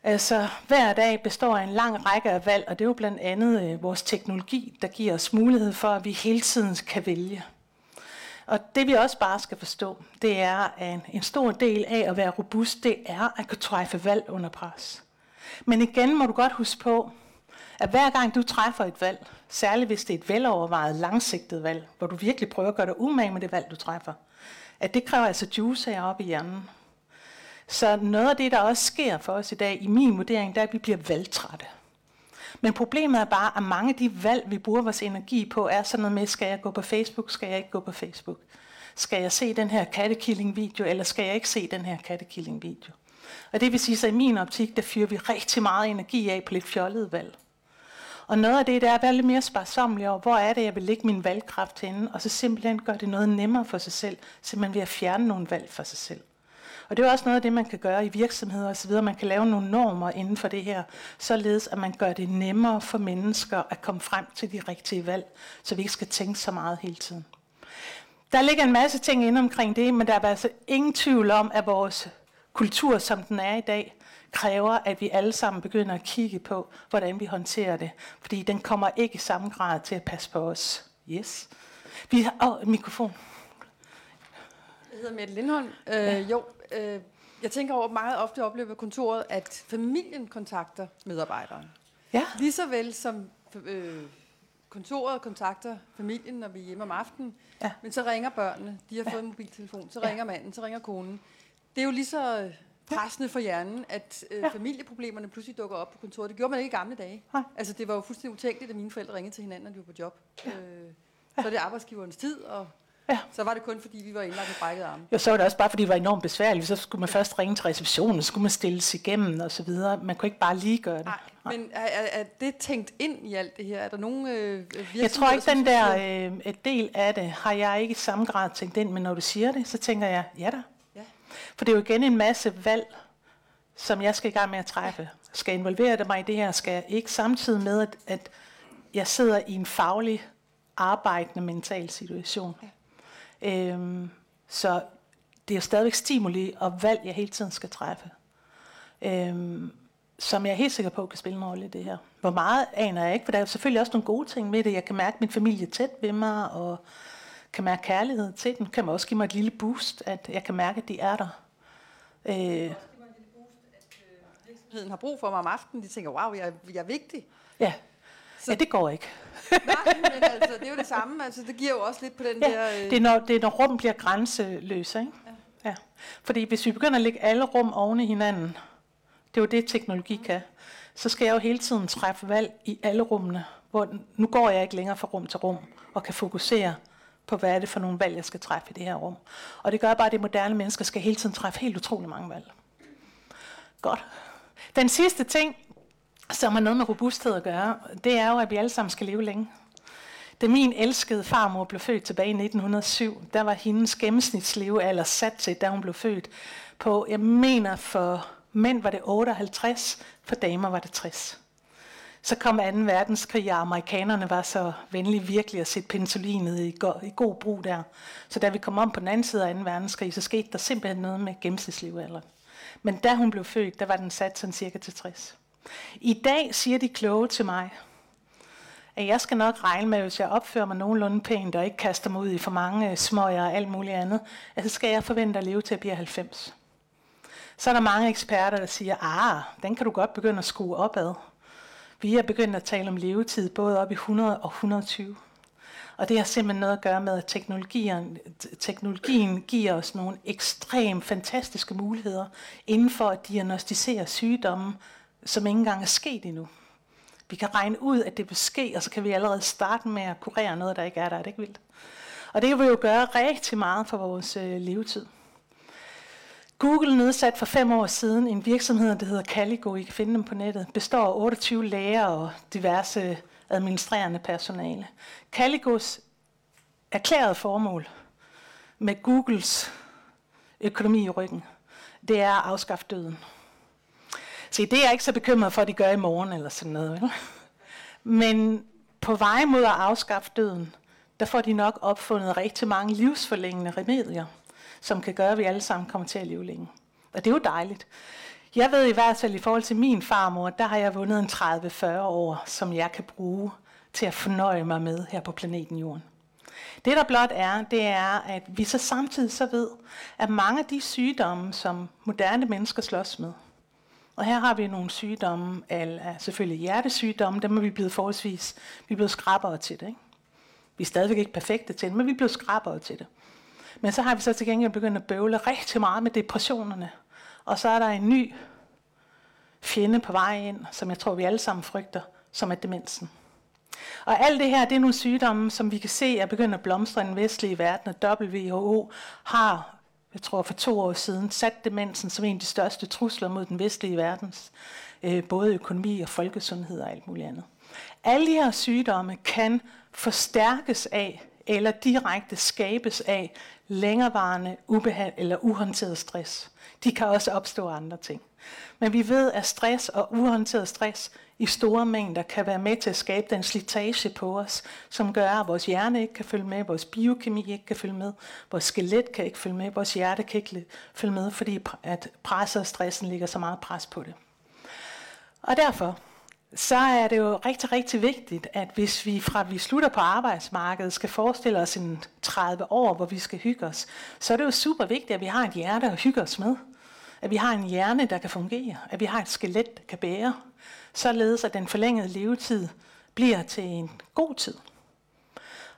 Altså, hver dag består af en lang række af valg, og det er jo blandt andet øh, vores teknologi, der giver os mulighed for, at vi hele tiden kan vælge. Og det vi også bare skal forstå, det er, at en, en stor del af at være robust, det er at kunne træffe valg under pres. Men igen må du godt huske på, at hver gang du træffer et valg, særligt hvis det er et velovervejet, langsigtet valg, hvor du virkelig prøver at gøre dig umage med det valg, du træffer, at det kræver altså juice heroppe i hjernen. Så noget af det, der også sker for os i dag, i min vurdering, det er, at vi bliver valgtrætte. Men problemet er bare, at mange af de valg, vi bruger vores energi på, er sådan noget med, skal jeg gå på Facebook, skal jeg ikke gå på Facebook? Skal jeg se den her kattekilling-video, eller skal jeg ikke se den her kattekilling-video? Og det vil sige, så i min optik, der fyrer vi rigtig meget energi af på lidt fjollede valg. Og noget af det, der er at være lidt mere sparsommelig over, hvor er det, jeg vil lægge min valgkraft henne, og så simpelthen gøre det noget nemmere for sig selv, simpelthen ved at fjerne nogle valg for sig selv. Og det er også noget af det, man kan gøre i virksomheder osv. Man kan lave nogle normer inden for det her, således at man gør det nemmere for mennesker at komme frem til de rigtige valg, så vi ikke skal tænke så meget hele tiden. Der ligger en masse ting inde omkring det, men der er altså ingen tvivl om, at vores kultur, som den er i dag, kræver, at vi alle sammen begynder at kigge på, hvordan vi håndterer det. Fordi den kommer ikke i samme grad til at passe på os. Yes. Vi har oh, mikrofon. Jeg hedder Mette Lindholm. Øh, ja. Jo, øh, jeg tænker over meget ofte oplever kontoret, at familien kontakter medarbejderen. Ja. Lige så vel som øh, kontoret kontakter familien, når vi er hjemme om aftenen. Ja. Men så ringer børnene, de har ja. fået en mobiltelefon, så ringer manden, så ringer konen. Det er jo lige så pressende for hjernen, at øh, ja. familieproblemerne pludselig dukker op på kontoret. Det gjorde man ikke i gamle dage. Nej. Altså, det var jo fuldstændig utænkeligt, at mine forældre ringede til hinanden, når de var på job. Ja. Øh, så er det arbejdsgiverens tid, og Ja. Så var det kun, fordi vi var indlagt med brækket arme. Jo, så var det også bare, fordi det var enormt besværligt. Så skulle man først ringe til receptionen, så skulle man stilles igennem og så videre. Man kunne ikke bare lige gøre det. Nej, men er, er, er det tænkt ind i alt det her? Er der nogle øh, Jeg tror ikke, den der øh, et del af det har jeg ikke i samme grad tænkt ind, men når du siger det, så tænker jeg, ja da. Ja. For det er jo igen en masse valg, som jeg skal i gang med at træffe. Skal involvere mig i det her? Skal jeg ikke samtidig med, at, at jeg sidder i en faglig, arbejdende mental situation? Ja. Øhm, så det er stadigvæk stimuli og valg, jeg hele tiden skal træffe. Øhm, som jeg er helt sikker på kan spille en rolle i det her. Hvor meget aner jeg ikke, for der er selvfølgelig også nogle gode ting med det. Jeg kan mærke min familie tæt ved mig, og kan mærke kærlighed til den. Kan man også give mig et lille boost, at jeg kan mærke, at de er der. Øh, virksomheden har brug for mig om aftenen. De tænker, wow, jeg, jeg er vigtig. ja. Så- ja, det går ikke. [LAUGHS] Nej, men altså, det er jo det samme. Altså, det giver jo også lidt på den der... Ja, Øh, det er, når, det er, når rum bliver grænseløse. Ikke? Ja. Ja. Fordi hvis vi begynder at lægge alle rum oven i hinanden, det er jo det, teknologi kan, så skal jeg jo hele tiden træffe valg i alle rummene. Hvor nu går jeg ikke længere fra rum til rum, og kan fokusere på, hvad er det for nogle valg, jeg skal træffe i det her rum. Og det gør bare, at det moderne mennesker skal hele tiden træffe helt utrolig mange valg. Godt. Den sidste ting, som har noget med robusthed at gøre, det er jo, at vi alle sammen skal leve længe. Da min elskede farmor blev født tilbage i 1907, der var hendes gennemsnitslevealder sat til, da hun blev født, på, jeg mener for mænd var det 58, for damer var det 60. Så kom 2. verdenskrig, og amerikanerne var så venlige virkelig at sætte penicillinet i, go- i god brug der. Så da vi kom om på den anden side af 2. verdenskrig, så skete der simpelthen noget med gennemsnitslevealderen. Men da hun blev født, der var den sat sådan cirka til 60. I dag siger de kloge til mig, at jeg skal nok regne med, hvis jeg opfører mig nogenlunde pænt og ikke kaster mig ud i for mange øh, smøger og alt muligt andet, at så skal jeg forvente at leve til at blive 90. Så er der mange eksperter, der siger, ah, den kan du godt begynde at skrue opad. Vi er begyndt at tale om levetid både op i 100 og 120. Og det har simpelthen noget at gøre med, at teknologien, teknologien giver os nogle ekstremt fantastiske muligheder inden for at diagnostisere sygdomme, som ikke engang er sket endnu. Vi kan regne ud, at det vil ske, og så kan vi allerede starte med at kurere noget, der ikke er der. Er det ikke vildt? Og det vil jo gøre rigtig meget for vores øh, levetid. Google nedsatte for fem år siden en virksomhed, der hedder Caligo. I kan finde dem på nettet. Består af 28 læger og diverse øh, administrerende personale. Caligos erklærede formål med Googles økonomi i ryggen, det er at afskaffe døden. Se, det er jeg ikke så bekymret for, at de gør i morgen eller sådan noget. Vel? Men på vej mod at afskaffe døden, der får de nok opfundet rigtig mange livsforlængende remedier, som kan gøre, at vi alle sammen kommer til at leve længe. Og det er jo dejligt. Jeg ved i hvert fald i forhold til min farmor, der har jeg vundet en 30-40 år, som jeg kan bruge til at fornøje mig med her på planeten Jorden. Det der blot er, det er, at vi så samtidig så ved, at mange af de sygdomme, som moderne mennesker slås med, og her har vi nogle sygdomme, eller selvfølgelig hjertesygdomme, dem er vi blevet forholdsvis, vi er blevet skrabere til det. Ikke? Vi er stadigvæk ikke perfekte til det, men vi er blevet skrabere til det. Men så har vi så til gengæld begyndt at bøvle rigtig meget med depressionerne. Og så er der en ny fjende på vej ind, som jeg tror, vi alle sammen frygter, som er demensen. Og alt det her, det er nogle sygdomme, som vi kan se er begyndt at blomstre i den vestlige verden, og WHO har, jeg tror for to år siden, sat demensen som en af de største trusler mod den vestlige verdens, øh, både økonomi og folkesundhed og alt muligt andet. Alle de her sygdomme kan forstærkes af, eller direkte skabes af længerevarende ubehag eller uhåndteret stress. De kan også opstå andre ting. Men vi ved, at stress og uhåndteret stress i store mængder kan være med til at skabe den slitage på os, som gør, at vores hjerne ikke kan følge med, vores biokemi ikke kan følge med, vores skelet kan ikke følge med, vores hjerte kan ikke følge med, fordi at presset og stressen ligger så meget pres på det. Og derfor så er det jo rigtig, rigtig vigtigt, at hvis vi fra vi slutter på arbejdsmarkedet skal forestille os en 30 år, hvor vi skal hygge os, så er det jo super vigtigt, at vi har et hjerte at hygge os med. At vi har en hjerne, der kan fungere. At vi har et skelet, der kan bære. Således at den forlængede levetid bliver til en god tid.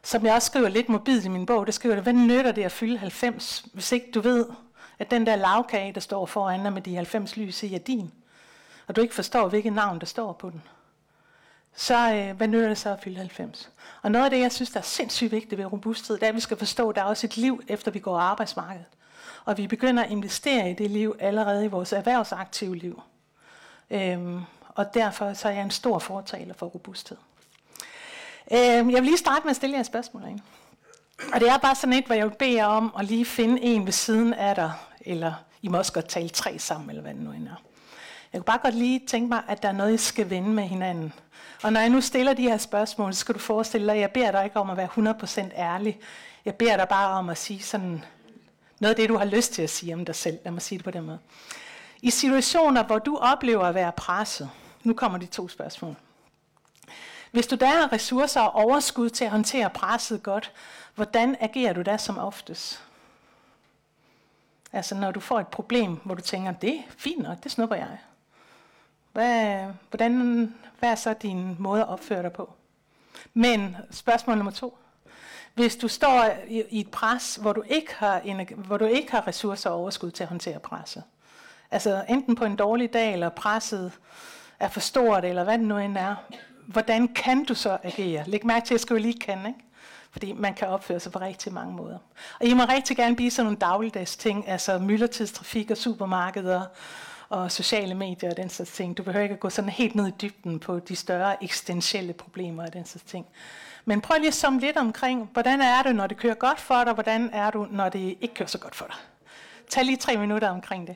Som jeg også skriver lidt mobilt i min bog, det skriver det, hvad nytter det at fylde 90, hvis ikke du ved, at den der lavkage, der står foran dig med de 90 lys i, er din og du ikke forstår, hvilket navn der står på den, så øh, hvad nytter det så at fylde 90? Og noget af det, jeg synes, der er sindssygt vigtigt ved robusthed, det er, at vi skal forstå, at der er også et liv, efter vi går arbejdsmarkedet. Og vi begynder at investere i det liv allerede i vores erhvervsaktive liv. Øhm, og derfor så er jeg en stor fortaler for robusthed. Øh, jeg vil lige starte med at stille jer et spørgsmål. Ikke? Og det er bare sådan et, hvor jeg vil bede jer om at lige finde en ved siden af dig, eller I må også godt tale tre sammen, eller hvad det nu end er. Jeg kunne bare godt lige tænke mig, at der er noget, I skal vende med hinanden. Og når jeg nu stiller de her spørgsmål, så skal du forestille dig, at jeg beder dig ikke om at være 100% ærlig. Jeg beder dig bare om at sige sådan noget af det, du har lyst til at sige om dig selv. Lad mig sige det på den måde. I situationer, hvor du oplever at være presset, nu kommer de to spørgsmål. Hvis du der har ressourcer og overskud til at håndtere presset godt, hvordan agerer du da som oftest? Altså når du får et problem, hvor du tænker, det er fint nok, det snupper jeg. Hvad, hvordan, hvad er så din måde at opføre dig på? Men spørgsmål nummer to. Hvis du står i, i et pres, hvor du, ikke har, hvor du ikke har ressourcer og overskud til at håndtere presset, altså enten på en dårlig dag, eller presset er for stort, eller hvad det nu end er, hvordan kan du så agere? Læg mærke til, at jeg skal jo lige kan, ikke? Fordi man kan opføre sig på rigtig mange måder. Og I må rigtig gerne blive sådan nogle dagligdags ting, altså myldretidstrafik og supermarkeder og sociale medier og den slags ting. Du behøver ikke at gå sådan helt ned i dybden på de større eksistentielle problemer og den slags ting. Men prøv lige at summe lidt omkring, hvordan er det, når det kører godt for dig, og hvordan er du, når det ikke kører så godt for dig. Tag lige tre minutter omkring det.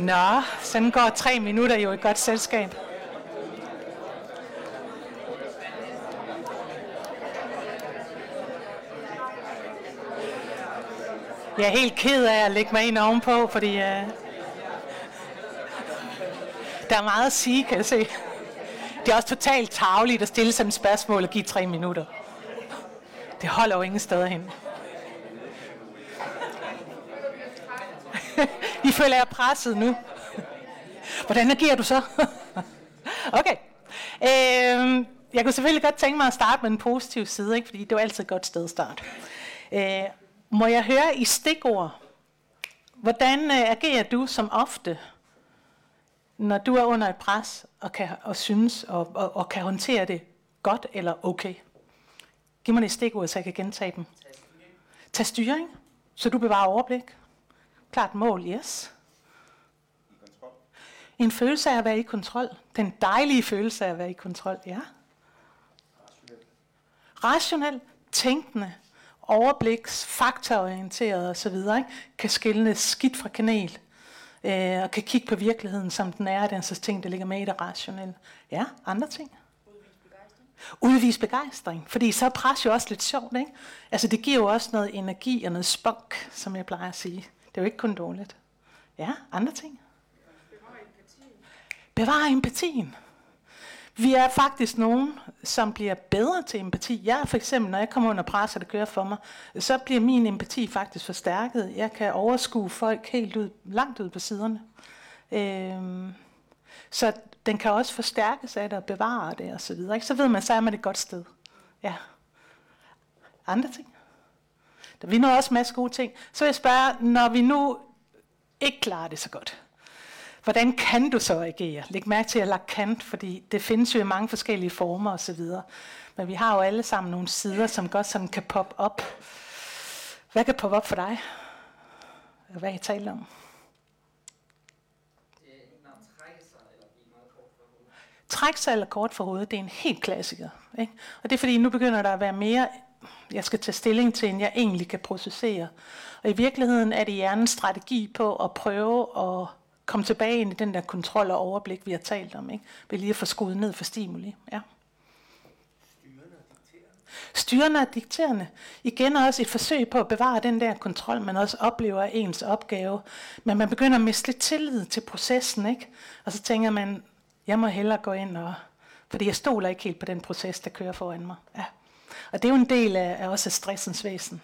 Nå, sådan går tre minutter jo et godt selskab. Jeg er helt ked af at lægge mig ind ovenpå, fordi uh, der er meget at sige, kan jeg se. Det er også totalt tageligt at stille sådan et spørgsmål og give tre minutter. Det holder jo ingen steder hen. I føler jeg presset nu. Hvordan agerer du så? okay. Øhm, jeg kunne selvfølgelig godt tænke mig at starte med en positiv side, ikke? fordi det er altid et godt sted at starte. Øh, må jeg høre i stikord, hvordan øh, agerer du som ofte, når du er under et pres og, kan, og synes og, og, og kan håndtere det godt eller okay? Giv mig det stikord, så jeg kan gentage dem. Tag styring, så du bevarer overblik. Klart mål, yes. En følelse af at være i kontrol. Den dejlige følelse af at være i kontrol, ja. Rationel, tænkende, overbliks, faktaorienteret osv., ikke? kan skille skidt fra kanel, øh, og kan kigge på virkeligheden, som den er, den slags ting, der ligger med i det rationelle. Ja, andre ting. Udvis begejstring, fordi så er pres jo også lidt sjovt, ikke? Altså det giver jo også noget energi og noget spunk, som jeg plejer at sige. Det er jo ikke kun dårligt. Ja, andre ting. Bevare empatien. Vi er faktisk nogen, som bliver bedre til empati. Jeg for eksempel, når jeg kommer under pres, og det kører for mig, så bliver min empati faktisk forstærket. Jeg kan overskue folk helt ud, langt ud på siderne. Øhm, så den kan også forstærkes af det og bevare det og så videre. Ikke? Så ved man, så er man et godt sted. Ja. Andre ting? Der vi når også en masse gode ting. Så vil jeg spørge, når vi nu ikke klarer det så godt, hvordan kan du så agere? Læg mærke til, at jeg har kant, fordi det findes jo i mange forskellige former osv. Men vi har jo alle sammen nogle sider, som godt sådan kan poppe op. Hvad kan poppe op for dig? Hvad har I talt om? Trække sig eller kort for hovedet, det er en helt klassiker. Ikke? Og det er fordi, nu begynder der at være mere, jeg skal tage stilling til, end jeg egentlig kan processere. Og i virkeligheden er det hjernens strategi på at prøve at komme tilbage ind i den der kontrol og overblik, vi har talt om. Ikke? Ved lige at få skudt ned for stimuli. Ja. Styrende og dikterende. Igen også et forsøg på at bevare den der kontrol, man også oplever af ens opgave. Men man begynder at miste lidt tillid til processen, ikke? Og så tænker man, jeg må hellere gå ind og... Fordi jeg stoler ikke helt på den proces, der kører foran mig. Ja. Og det er jo en del af, af også af stressens væsen.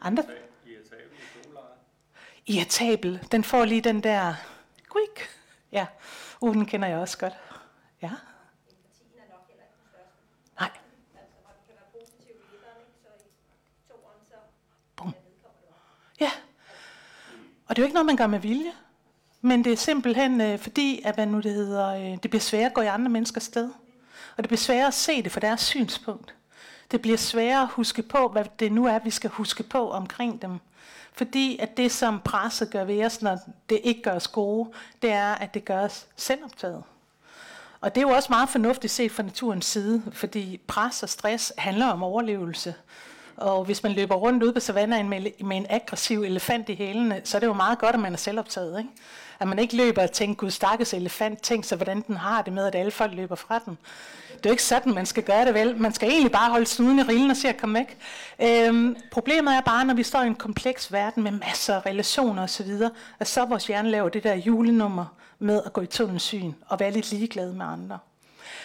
Andre? Irritabel. Den får lige den der... Quick. Ja, uh, den kender jeg også godt. Ja. Nej. Bum. Ja. Og det er jo ikke noget, man gør med vilje. Men det er simpelthen øh, fordi, at hvad nu det hedder, øh, det bliver sværere at gå i andre menneskers sted. Og det bliver sværere at se det fra deres synspunkt. Det bliver sværere at huske på, hvad det nu er, vi skal huske på omkring dem. Fordi at det, som presset gør ved os, når det ikke gør os gode, det er, at det gør os selvoptaget. Og det er jo også meget fornuftigt set fra naturens side, fordi pres og stress handler om overlevelse. Og hvis man løber rundt ude på savannen med, med en aggressiv elefant i hælene, så er det jo meget godt, at man er selvoptaget. Ikke? At man ikke løber og tænker, gud stakkes elefant, tænk så, hvordan den har det med, at alle folk løber fra den. Det er jo ikke sådan, man skal gøre det vel. Man skal egentlig bare holde snuden i rillen og se at komme væk. Øhm, problemet er bare, når vi står i en kompleks verden med masser af relationer osv., at så vores hjerne laver det der julenummer med at gå i tunnelsyn og være lidt ligeglad med andre.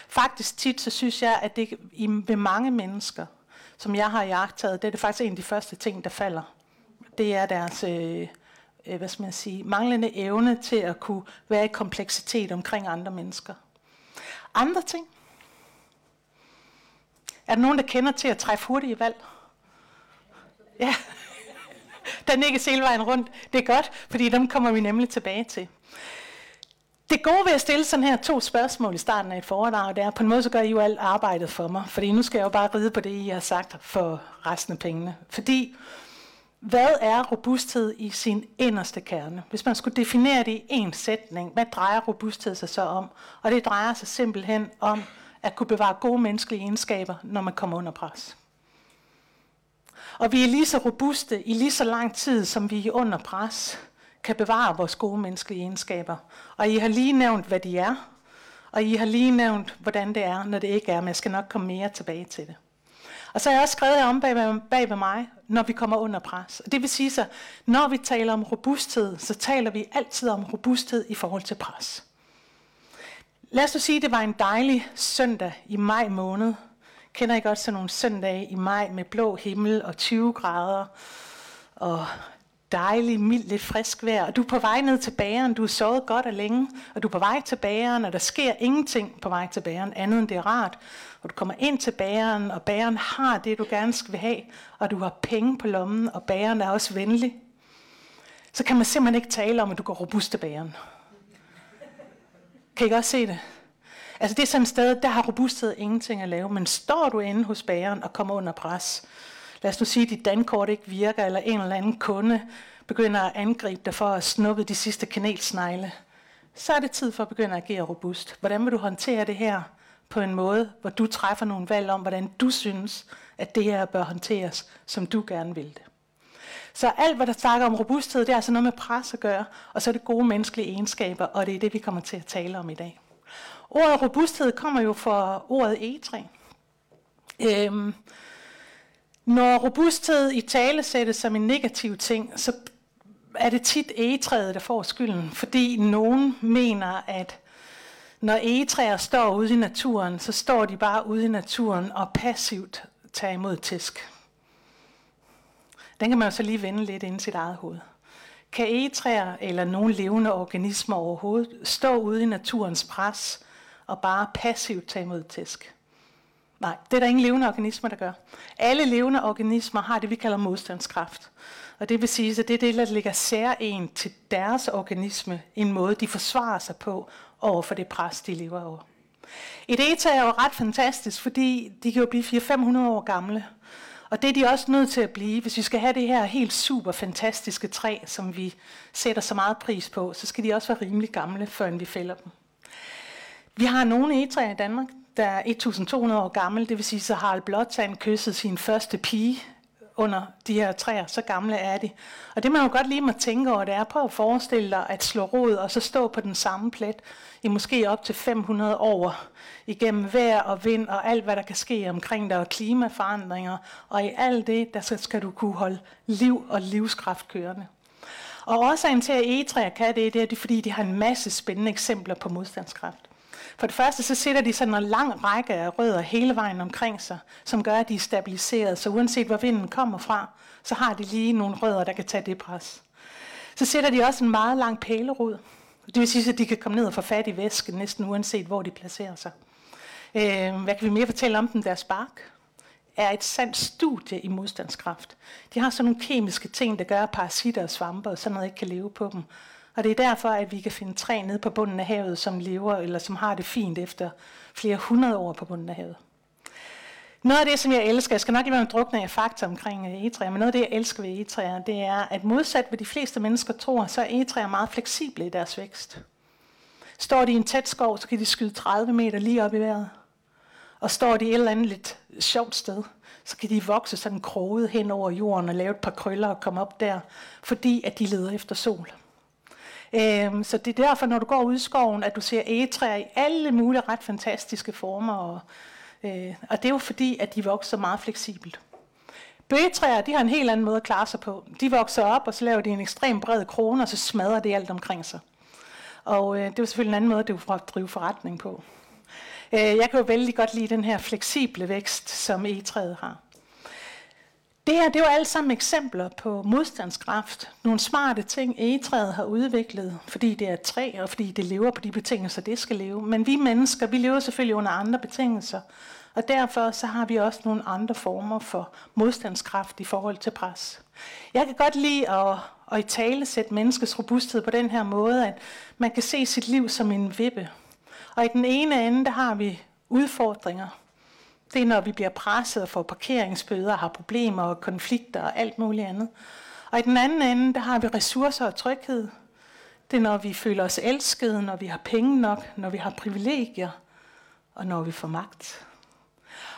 Faktisk tit, så synes jeg, at det i, ved mange mennesker, som jeg har jagtet, det er det faktisk en af de første ting, der falder. Det er deres øh, øh, hvad skal man sige, manglende evne til at kunne være i kompleksitet omkring andre mennesker. Andre ting. Er der nogen, der kender til at træffe hurtige valg? Ja. [LAUGHS] Den ikke hele vejen rundt. Det er godt, fordi dem kommer vi nemlig tilbage til. Det gode ved at stille sådan her to spørgsmål i starten af et foredrag, det er, på en måde så gør I jo alt arbejdet for mig, fordi nu skal jeg jo bare ride på det, I har sagt for resten af pengene. Fordi hvad er robusthed i sin inderste kerne? Hvis man skulle definere det i en sætning, hvad drejer robusthed sig så om? Og det drejer sig simpelthen om at kunne bevare gode menneskelige egenskaber, når man kommer under pres. Og vi er lige så robuste i lige så lang tid, som vi er under pres, kan bevare vores gode menneskelige egenskaber. Og I har lige nævnt, hvad de er, og I har lige nævnt, hvordan det er, når det ikke er, men jeg skal nok komme mere tilbage til det. Og så har jeg også skrevet om bag ved, bag ved mig, når vi kommer under pres. Det vil sige så, når vi taler om robusthed, så taler vi altid om robusthed i forhold til pres. Lad os sige, at det var en dejlig søndag i maj måned. Kender I godt sådan nogle søndage i maj med blå himmel og 20 grader og dejlig, mild, lidt frisk vejr, og du er på vej ned til bageren, du har sovet godt og længe, og du er på vej til bageren, og der sker ingenting på vej til bageren, andet end det er rart. Og du kommer ind til bageren, og bageren har det, du gerne skal have, og du har penge på lommen, og bageren er også venlig. Så kan man simpelthen ikke tale om, at du går robust til bageren. Kan I godt se det? Altså det er sådan et sted, der har robusthed ingenting at lave, men står du inde hos bageren og kommer under pres, lad os nu sige, at dit dankort ikke virker, eller en eller anden kunde begynder at angribe dig for at snuppe de sidste kanelsnegle, så er det tid for at begynde at agere robust. Hvordan vil du håndtere det her på en måde, hvor du træffer nogle valg om, hvordan du synes, at det her bør håndteres, som du gerne vil det. Så alt, hvad der snakker om robusthed, det er altså noget med pres at gøre, og så er det gode menneskelige egenskaber, og det er det, vi kommer til at tale om i dag. Ordet robusthed kommer jo fra ordet egetræ. Øhm, når robusthed i tale sættes som en negativ ting, så er det tit egetræet, der får skylden, fordi nogen mener, at når egetræer står ude i naturen, så står de bare ude i naturen og passivt tager imod tisk. Den kan man jo så lige vende lidt ind i sit eget hoved. Kan egetræer eller nogle levende organismer overhovedet stå ude i naturens pres og bare passivt tage imod tæsk? Nej, det er der ingen levende organismer, der gør. Alle levende organismer har det, vi kalder modstandskraft. Og det vil sige, at det er det, der ligger særen til deres organisme, en måde, de forsvarer sig på over for det pres, de lever over. Et ETA er jo ret fantastisk, fordi de kan jo blive 400-500 år gamle. Og det er de også nødt til at blive. Hvis vi skal have det her helt super fantastiske træ, som vi sætter så meget pris på, så skal de også være rimelig gamle, før vi fælder dem. Vi har nogle egetræer i Danmark, der er 1200 år gammel, det vil sige, så Harald Blåtand kysset sin første pige under de her træer, så gamle er de. Og det man jo godt lige må tænke over, det er på at forestille dig at slå rod og så stå på den samme plet i måske op til 500 år igennem vejr og vind og alt, hvad der kan ske omkring dig og klimaforandringer. Og i alt det, der skal du kunne holde liv og livskraft kørende. Og årsagen til, at egetræer kan det, det er, fordi de har en masse spændende eksempler på modstandskraft. For det første så sætter de sådan en lang række af rødder hele vejen omkring sig, som gør, at de er stabiliseret. Så uanset hvor vinden kommer fra, så har de lige nogle rødder, der kan tage det pres. Så sætter de også en meget lang pælerod. Det vil sige, at de kan komme ned og få fat i væsken, næsten uanset hvor de placerer sig. Øh, hvad kan vi mere fortælle om dem? Deres bark er et sandt studie i modstandskraft. De har sådan nogle kemiske ting, der gør, at parasitter og svampe og sådan noget ikke kan leve på dem. Og det er derfor, at vi kan finde træ nede på bunden af havet, som lever eller som har det fint efter flere hundrede år på bunden af havet. Noget af det, som jeg elsker, jeg skal nok lige være en drukne af fakta omkring øh, egetræer, men noget af det, jeg elsker ved egetræer, det er, at modsat hvad de fleste mennesker tror, så er egetræer meget fleksible i deres vækst. Står de i en tæt skov, så kan de skyde 30 meter lige op i vejret. Og står de et eller andet lidt sjovt sted, så kan de vokse sådan kroget hen over jorden og lave et par krøller og komme op der, fordi at de leder efter sol. Øhm, så det er derfor, når du går ud i skoven, at du ser egetræer i alle mulige ret fantastiske former. Og, øh, og det er jo fordi, at de vokser meget fleksibelt. Bøgetræer, de har en helt anden måde at klare sig på. De vokser op, og så laver de en ekstrem bred krone, og så smadrer det alt omkring sig. Og øh, det er jo selvfølgelig en anden måde at drive forretning på. Øh, jeg kan jo vældig godt lide den her fleksible vækst, som egetræet har. Det her det er jo alle sammen eksempler på modstandskraft. Nogle smarte ting, egetræet har udviklet, fordi det er et træ, og fordi det lever på de betingelser, det skal leve. Men vi mennesker, vi lever selvfølgelig under andre betingelser. Og derfor så har vi også nogle andre former for modstandskraft i forhold til pres. Jeg kan godt lide at, at i tale sætte menneskets robusthed på den her måde, at man kan se sit liv som en vippe. Og i den ene ende, der har vi udfordringer, det er, når vi bliver presset og får parkeringsbøder, har problemer og konflikter og alt muligt andet. Og i den anden ende, der har vi ressourcer og tryghed. Det er, når vi føler os elskede, når vi har penge nok, når vi har privilegier, og når vi får magt.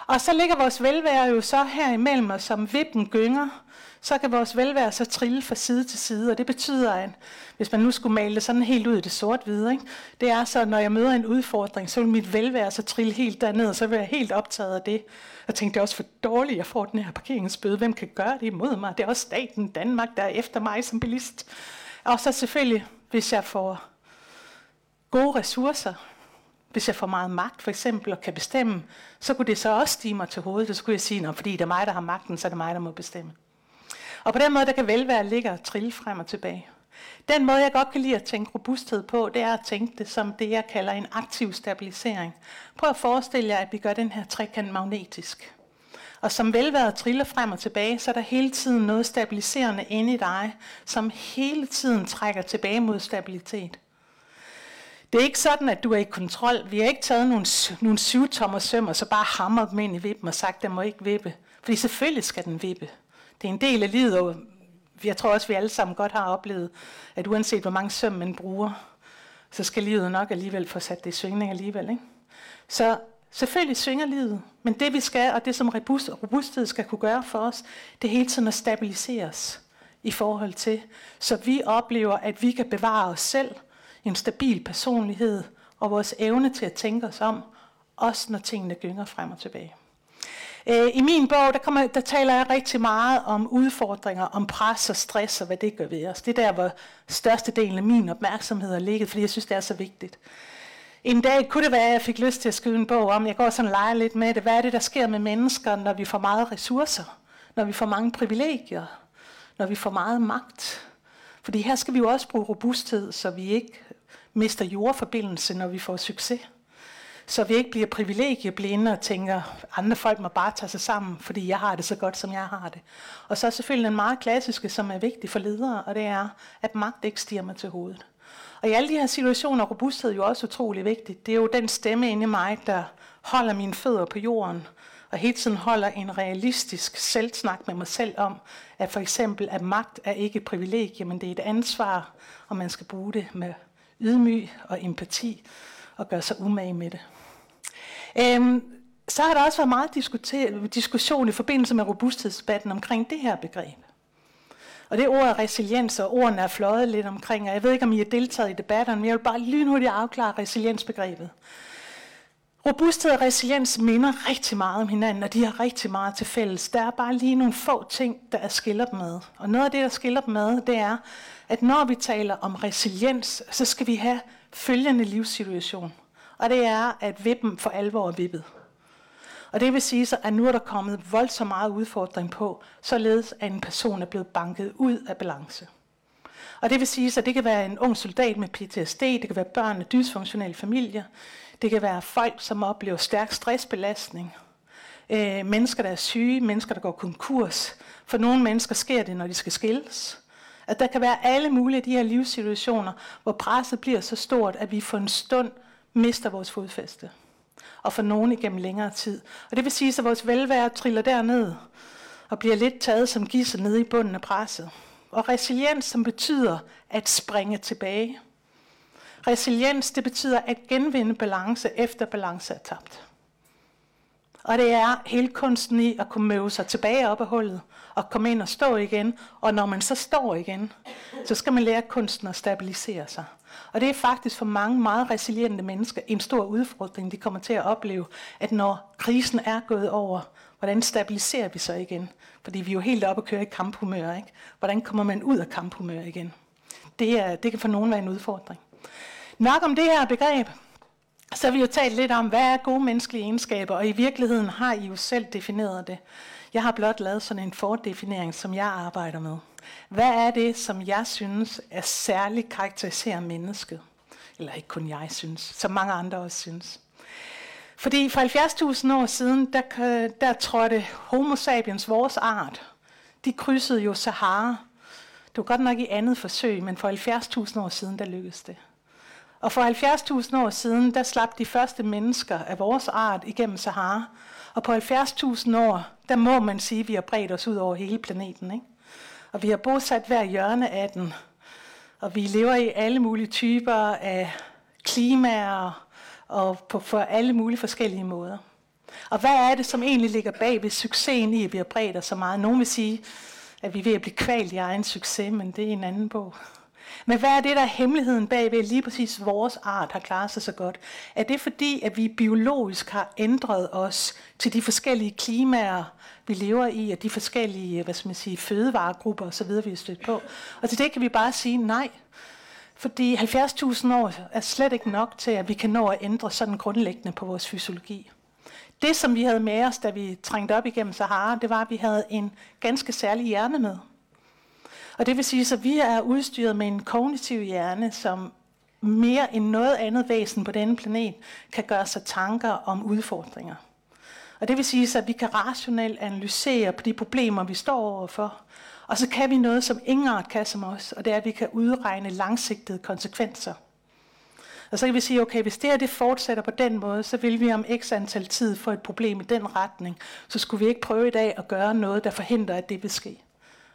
Og så ligger vores velvære jo så her imellem os, som vippen gynger, så kan vores velvære så trille fra side til side, og det betyder, at hvis man nu skulle male det sådan helt ud i det sort-hvide, ikke? det er så, når jeg møder en udfordring, så vil mit velvære så trille helt derned, og så vil jeg helt optaget af det. Jeg tænkte, det er også for dårligt, at jeg får den her parkeringsbøde. Hvem kan gøre det imod mig? Det er også staten Danmark, der er efter mig som bilist. Og så selvfølgelig, hvis jeg får gode ressourcer, hvis jeg får meget magt for eksempel og kan bestemme, så kunne det så også stige mig til hovedet. Så kunne jeg sige, at fordi det er mig, der har magten, så er det mig, der må bestemme. Og på den måde, der kan velvære ligge og trille frem og tilbage. Den måde, jeg godt kan lide at tænke robusthed på, det er at tænke det som det, jeg kalder en aktiv stabilisering. Prøv at forestille jer, at vi gør den her trekant magnetisk. Og som velværet triller frem og tilbage, så er der hele tiden noget stabiliserende inde i dig, som hele tiden trækker tilbage mod stabilitet. Det er ikke sådan, at du er i kontrol. Vi har ikke taget nogle, nogle syvtommer søm, og så bare hamret dem ind i vippen og sagt, at den må ikke vippe. Fordi selvfølgelig skal den vippe. Det er en del af livet, og jeg tror også, vi alle sammen godt har oplevet, at uanset hvor mange søm man bruger, så skal livet nok alligevel få sat det i svingning alligevel. Ikke? Så selvfølgelig svinger livet, men det vi skal, og det som robust, robusthed skal kunne gøre for os, det er hele tiden at stabiliseres i forhold til, så vi oplever, at vi kan bevare os selv, en stabil personlighed og vores evne til at tænke os om, også når tingene gynger frem og tilbage. Øh, I min bog, der, kommer, der taler jeg rigtig meget om udfordringer, om pres og stress og hvad det gør ved os. Det er der, hvor størstedelen af min opmærksomhed er ligget, fordi jeg synes, det er så vigtigt. En dag kunne det være, at jeg fik lyst til at skrive en bog om, jeg går sådan og leger lidt med det, hvad er det, der sker med mennesker, når vi får meget ressourcer, når vi får mange privilegier, når vi får meget magt. Fordi her skal vi jo også bruge robusthed, så vi ikke mister jordforbindelse, når vi får succes så vi ikke bliver privilegieblinde og tænker, andre folk må bare tage sig sammen, fordi jeg har det så godt, som jeg har det. Og så er selvfølgelig den meget klassiske, som er vigtig for ledere, og det er, at magt ikke stiger mig til hovedet. Og i alle de her situationer er robusthed jo også utrolig vigtigt. Det er jo den stemme inde i mig, der holder mine fødder på jorden, og hele tiden holder en realistisk selvsnak med mig selv om, at for eksempel, at magt er ikke et privilegie, men det er et ansvar, og man skal bruge det med ydmyg og empati og gøre sig umage med det. Øhm, så har der også været meget diskussion i forbindelse med robusthedsdebatten omkring det her begreb. Og det ord er resiliens, og ordene er fløjet lidt omkring, og jeg ved ikke, om I har deltaget i debatterne, men jeg vil bare lynhurtigt afklare resiliensbegrebet. Robusthed og resiliens minder rigtig meget om hinanden, og de har rigtig meget til fælles. Der er bare lige nogle få ting, der skiller dem med. Og noget af det, der skiller dem med, det er, at når vi taler om resiliens, så skal vi have følgende livssituation – og det er, at vippen for alvor er vippet. Og det vil sige så, at nu er der kommet voldsomt meget udfordring på, således at en person er blevet banket ud af balance. Og det vil sige, at det kan være en ung soldat med PTSD, det kan være børn af dysfunktionelle familier, det kan være folk, som oplever stærk stressbelastning, øh, mennesker, der er syge, mennesker, der går konkurs. For nogle mennesker sker det, når de skal skilles. At der kan være alle mulige af de her livssituationer, hvor presset bliver så stort, at vi for en stund mister vores fodfæste. Og for nogen igennem længere tid. Og det vil sige, at vores velvære triller derned og bliver lidt taget som gissel nede i bunden af presset. Og resiliens, som betyder at springe tilbage. Resiliens, det betyder at genvinde balance efter balance er tabt. Og det er hele kunsten i at kunne møve sig tilbage op af hullet og komme ind og stå igen. Og når man så står igen, så skal man lære kunsten at stabilisere sig. Og det er faktisk for mange meget resiliente mennesker en stor udfordring, de kommer til at opleve, at når krisen er gået over, hvordan stabiliserer vi så igen? Fordi vi er jo helt oppe at køre i kamphumør, ikke? Hvordan kommer man ud af kamphumør igen? Det, er, det kan for nogen være en udfordring. Nok om det her begreb. Så har vi jo talt lidt om, hvad er gode menneskelige egenskaber, og i virkeligheden har I jo selv defineret det. Jeg har blot lavet sådan en fordefinering, som jeg arbejder med. Hvad er det, som jeg synes er særligt karakteriserer mennesket? Eller ikke kun jeg synes, som mange andre også synes. Fordi for 70.000 år siden, der, der trådte homo sapiens, vores art, de krydsede jo Sahara. Det var godt nok i andet forsøg, men for 70.000 år siden, der lykkedes det. Og for 70.000 år siden, der slap de første mennesker af vores art igennem Sahara. Og på 70.000 år, der må man sige, at vi har bredt os ud over hele planeten. Ikke? Og vi har bosat hver hjørne af den. Og vi lever i alle mulige typer af klimaer og på for alle mulige forskellige måder. Og hvad er det, som egentlig ligger bag ved succesen i, at vi har bredt os så meget? Nogen vil sige, at vi er ved at blive kvalt i egen succes, men det er en anden bog. Men hvad er det, der er hemmeligheden bag ved, lige præcis vores art har klaret sig så godt? Er det fordi, at vi biologisk har ændret os til de forskellige klimaer, vi lever i, og de forskellige hvad skal man sige, fødevaregrupper osv., vi har stødt på? Og til det kan vi bare sige nej. Fordi 70.000 år er slet ikke nok til, at vi kan nå at ændre sådan grundlæggende på vores fysiologi. Det, som vi havde med os, da vi trængte op igennem Sahara, det var, at vi havde en ganske særlig hjerne med. Og det vil sige, at vi er udstyret med en kognitiv hjerne, som mere end noget andet væsen på denne planet kan gøre sig tanker om udfordringer. Og det vil sige, at vi kan rationelt analysere på de problemer, vi står overfor. Og så kan vi noget, som ingen art kan som os, og det er, at vi kan udregne langsigtede konsekvenser. Og så kan vi sige, okay, hvis det her det fortsætter på den måde, så vil vi om x antal tid få et problem i den retning. Så skulle vi ikke prøve i dag at gøre noget, der forhindrer, at det vil ske.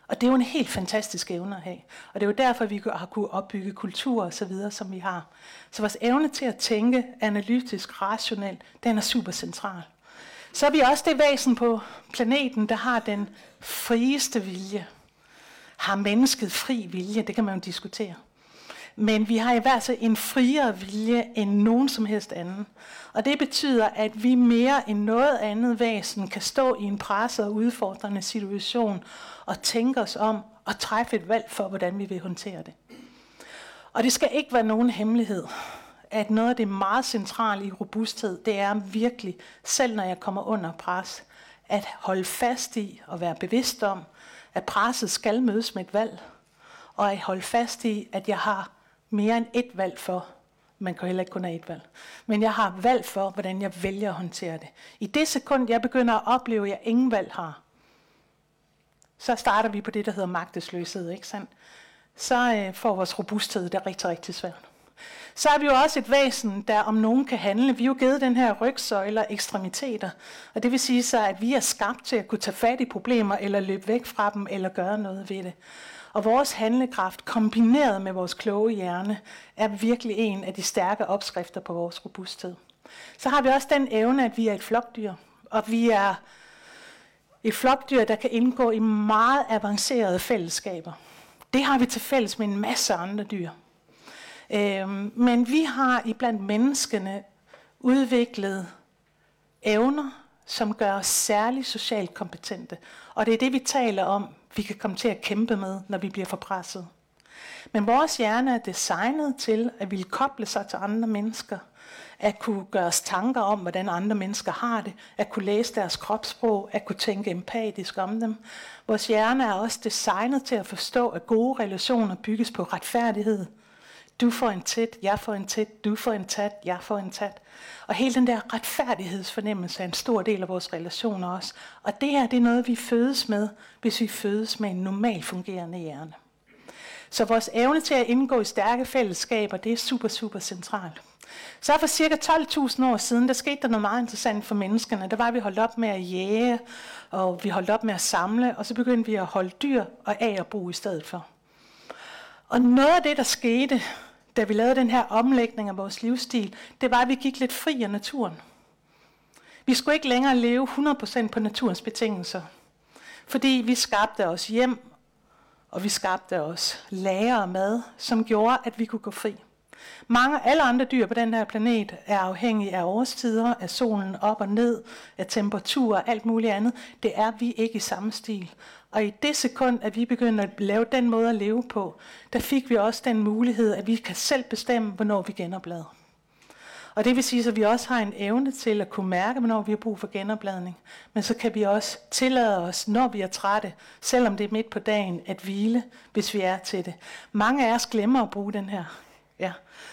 Og det er jo en helt fantastisk evne at have. Og det er jo derfor, vi har kunnet opbygge kultur og så videre, som vi har. Så vores evne til at tænke analytisk, rationelt, den er super central. Så er vi også det væsen på planeten, der har den frieste vilje. Har mennesket fri vilje? Det kan man jo diskutere. Men vi har i hvert fald en friere vilje end nogen som helst anden. Og det betyder, at vi mere end noget andet væsen kan stå i en presset og udfordrende situation og tænke os om og træffe et valg for, hvordan vi vil håndtere det. Og det skal ikke være nogen hemmelighed, at noget af det meget centrale i robusthed, det er virkelig, selv når jeg kommer under pres, at holde fast i og være bevidst om, at presset skal mødes med et valg, og at holde fast i, at jeg har mere end et valg for, man kan heller ikke kun have et valg, men jeg har valg for, hvordan jeg vælger at håndtere det. I det sekund, jeg begynder at opleve, at jeg ingen valg har, så starter vi på det, der hedder magtesløshed, ikke sandt? Så øh, får vores robusthed det rigtig, rigtig svært. Så er vi jo også et væsen, der om nogen kan handle. Vi er jo givet den her rygsøjler ekstremiteter. Og det vil sige så, at vi er skabt til at kunne tage fat i problemer, eller løbe væk fra dem, eller gøre noget ved det. Og vores handlekraft, kombineret med vores kloge hjerne, er virkelig en af de stærke opskrifter på vores robusthed. Så har vi også den evne, at vi er et flokdyr, og vi er et flokdyr, der kan indgå i meget avancerede fællesskaber. Det har vi til fælles med en masse andre dyr. Øhm, men vi har iblandt menneskene udviklet evner, som gør os særligt socialt kompetente. Og det er det, vi taler om, vi kan komme til at kæmpe med, når vi bliver forpresset. Men vores hjerne er designet til at ville koble sig til andre mennesker, at kunne gøre os tanker om, hvordan andre mennesker har det, at kunne læse deres kropssprog, at kunne tænke empatisk om dem. Vores hjerne er også designet til at forstå, at gode relationer bygges på retfærdighed, du får en tæt, jeg får en tæt, du får en tæt, jeg får en tæt. Og hele den der retfærdighedsfornemmelse er en stor del af vores relationer også. Og det her det er noget, vi fødes med, hvis vi fødes med en normal fungerende hjerne. Så vores evne til at indgå i stærke fællesskaber, det er super, super centralt. Så for cirka 12.000 år siden, der skete der noget meget interessant for menneskene. Der var, at vi holdt op med at jage, og vi holdt op med at samle, og så begyndte vi at holde dyr og af og i stedet for. Og noget af det, der skete, da vi lavede den her omlægning af vores livsstil, det var, at vi gik lidt fri af naturen. Vi skulle ikke længere leve 100% på naturens betingelser. Fordi vi skabte os hjem, og vi skabte os lager og mad, som gjorde, at vi kunne gå fri. Mange, alle andre dyr på den her planet er afhængige af årstider, af solen op og ned, af temperatur og alt muligt andet. Det er vi ikke i samme stil. Og i det sekund, at vi begynder at lave den måde at leve på, der fik vi også den mulighed, at vi kan selv bestemme, hvornår vi genoplader. Og det vil sige, at vi også har en evne til at kunne mærke, hvornår vi har brug for genopladning. Men så kan vi også tillade os, når vi er trætte, selvom det er midt på dagen, at hvile, hvis vi er til det. Mange af os glemmer at bruge den her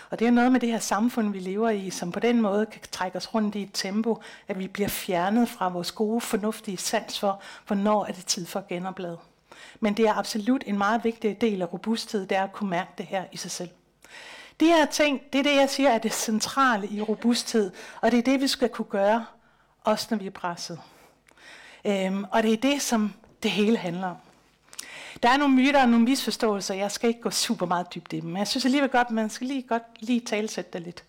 og det er noget med det her samfund, vi lever i, som på den måde kan trække os rundt i et tempo, at vi bliver fjernet fra vores gode, fornuftige sans for, hvornår er det tid for at genoplade. Men det er absolut en meget vigtig del af robusthed, det er at kunne mærke det her i sig selv. De her ting, det er det, jeg siger er det centrale i robusthed, og det er det, vi skal kunne gøre, også når vi er presset. Øhm, og det er det, som det hele handler om. Der er nogle myter og nogle misforståelser. Jeg skal ikke gå super meget dybt i dem, men jeg synes alligevel godt, man skal lige godt lige talsætte det lidt.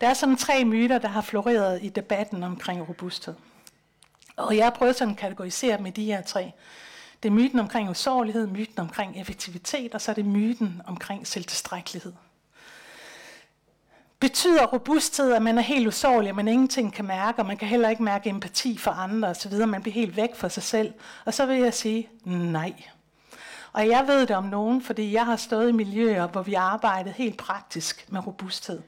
Der er sådan tre myter, der har floreret i debatten omkring robusthed. Og jeg har prøvet sådan at kategorisere med de her tre. Det er myten omkring usårlighed, myten omkring effektivitet, og så er det myten omkring selvtilstrækkelighed. Betyder robusthed, at man er helt usårlig, at man ingenting kan mærke, og man kan heller ikke mærke empati for andre osv., man bliver helt væk fra sig selv? Og så vil jeg sige, nej. Og jeg ved det om nogen, fordi jeg har stået i miljøer, hvor vi arbejdede helt praktisk med robusthed.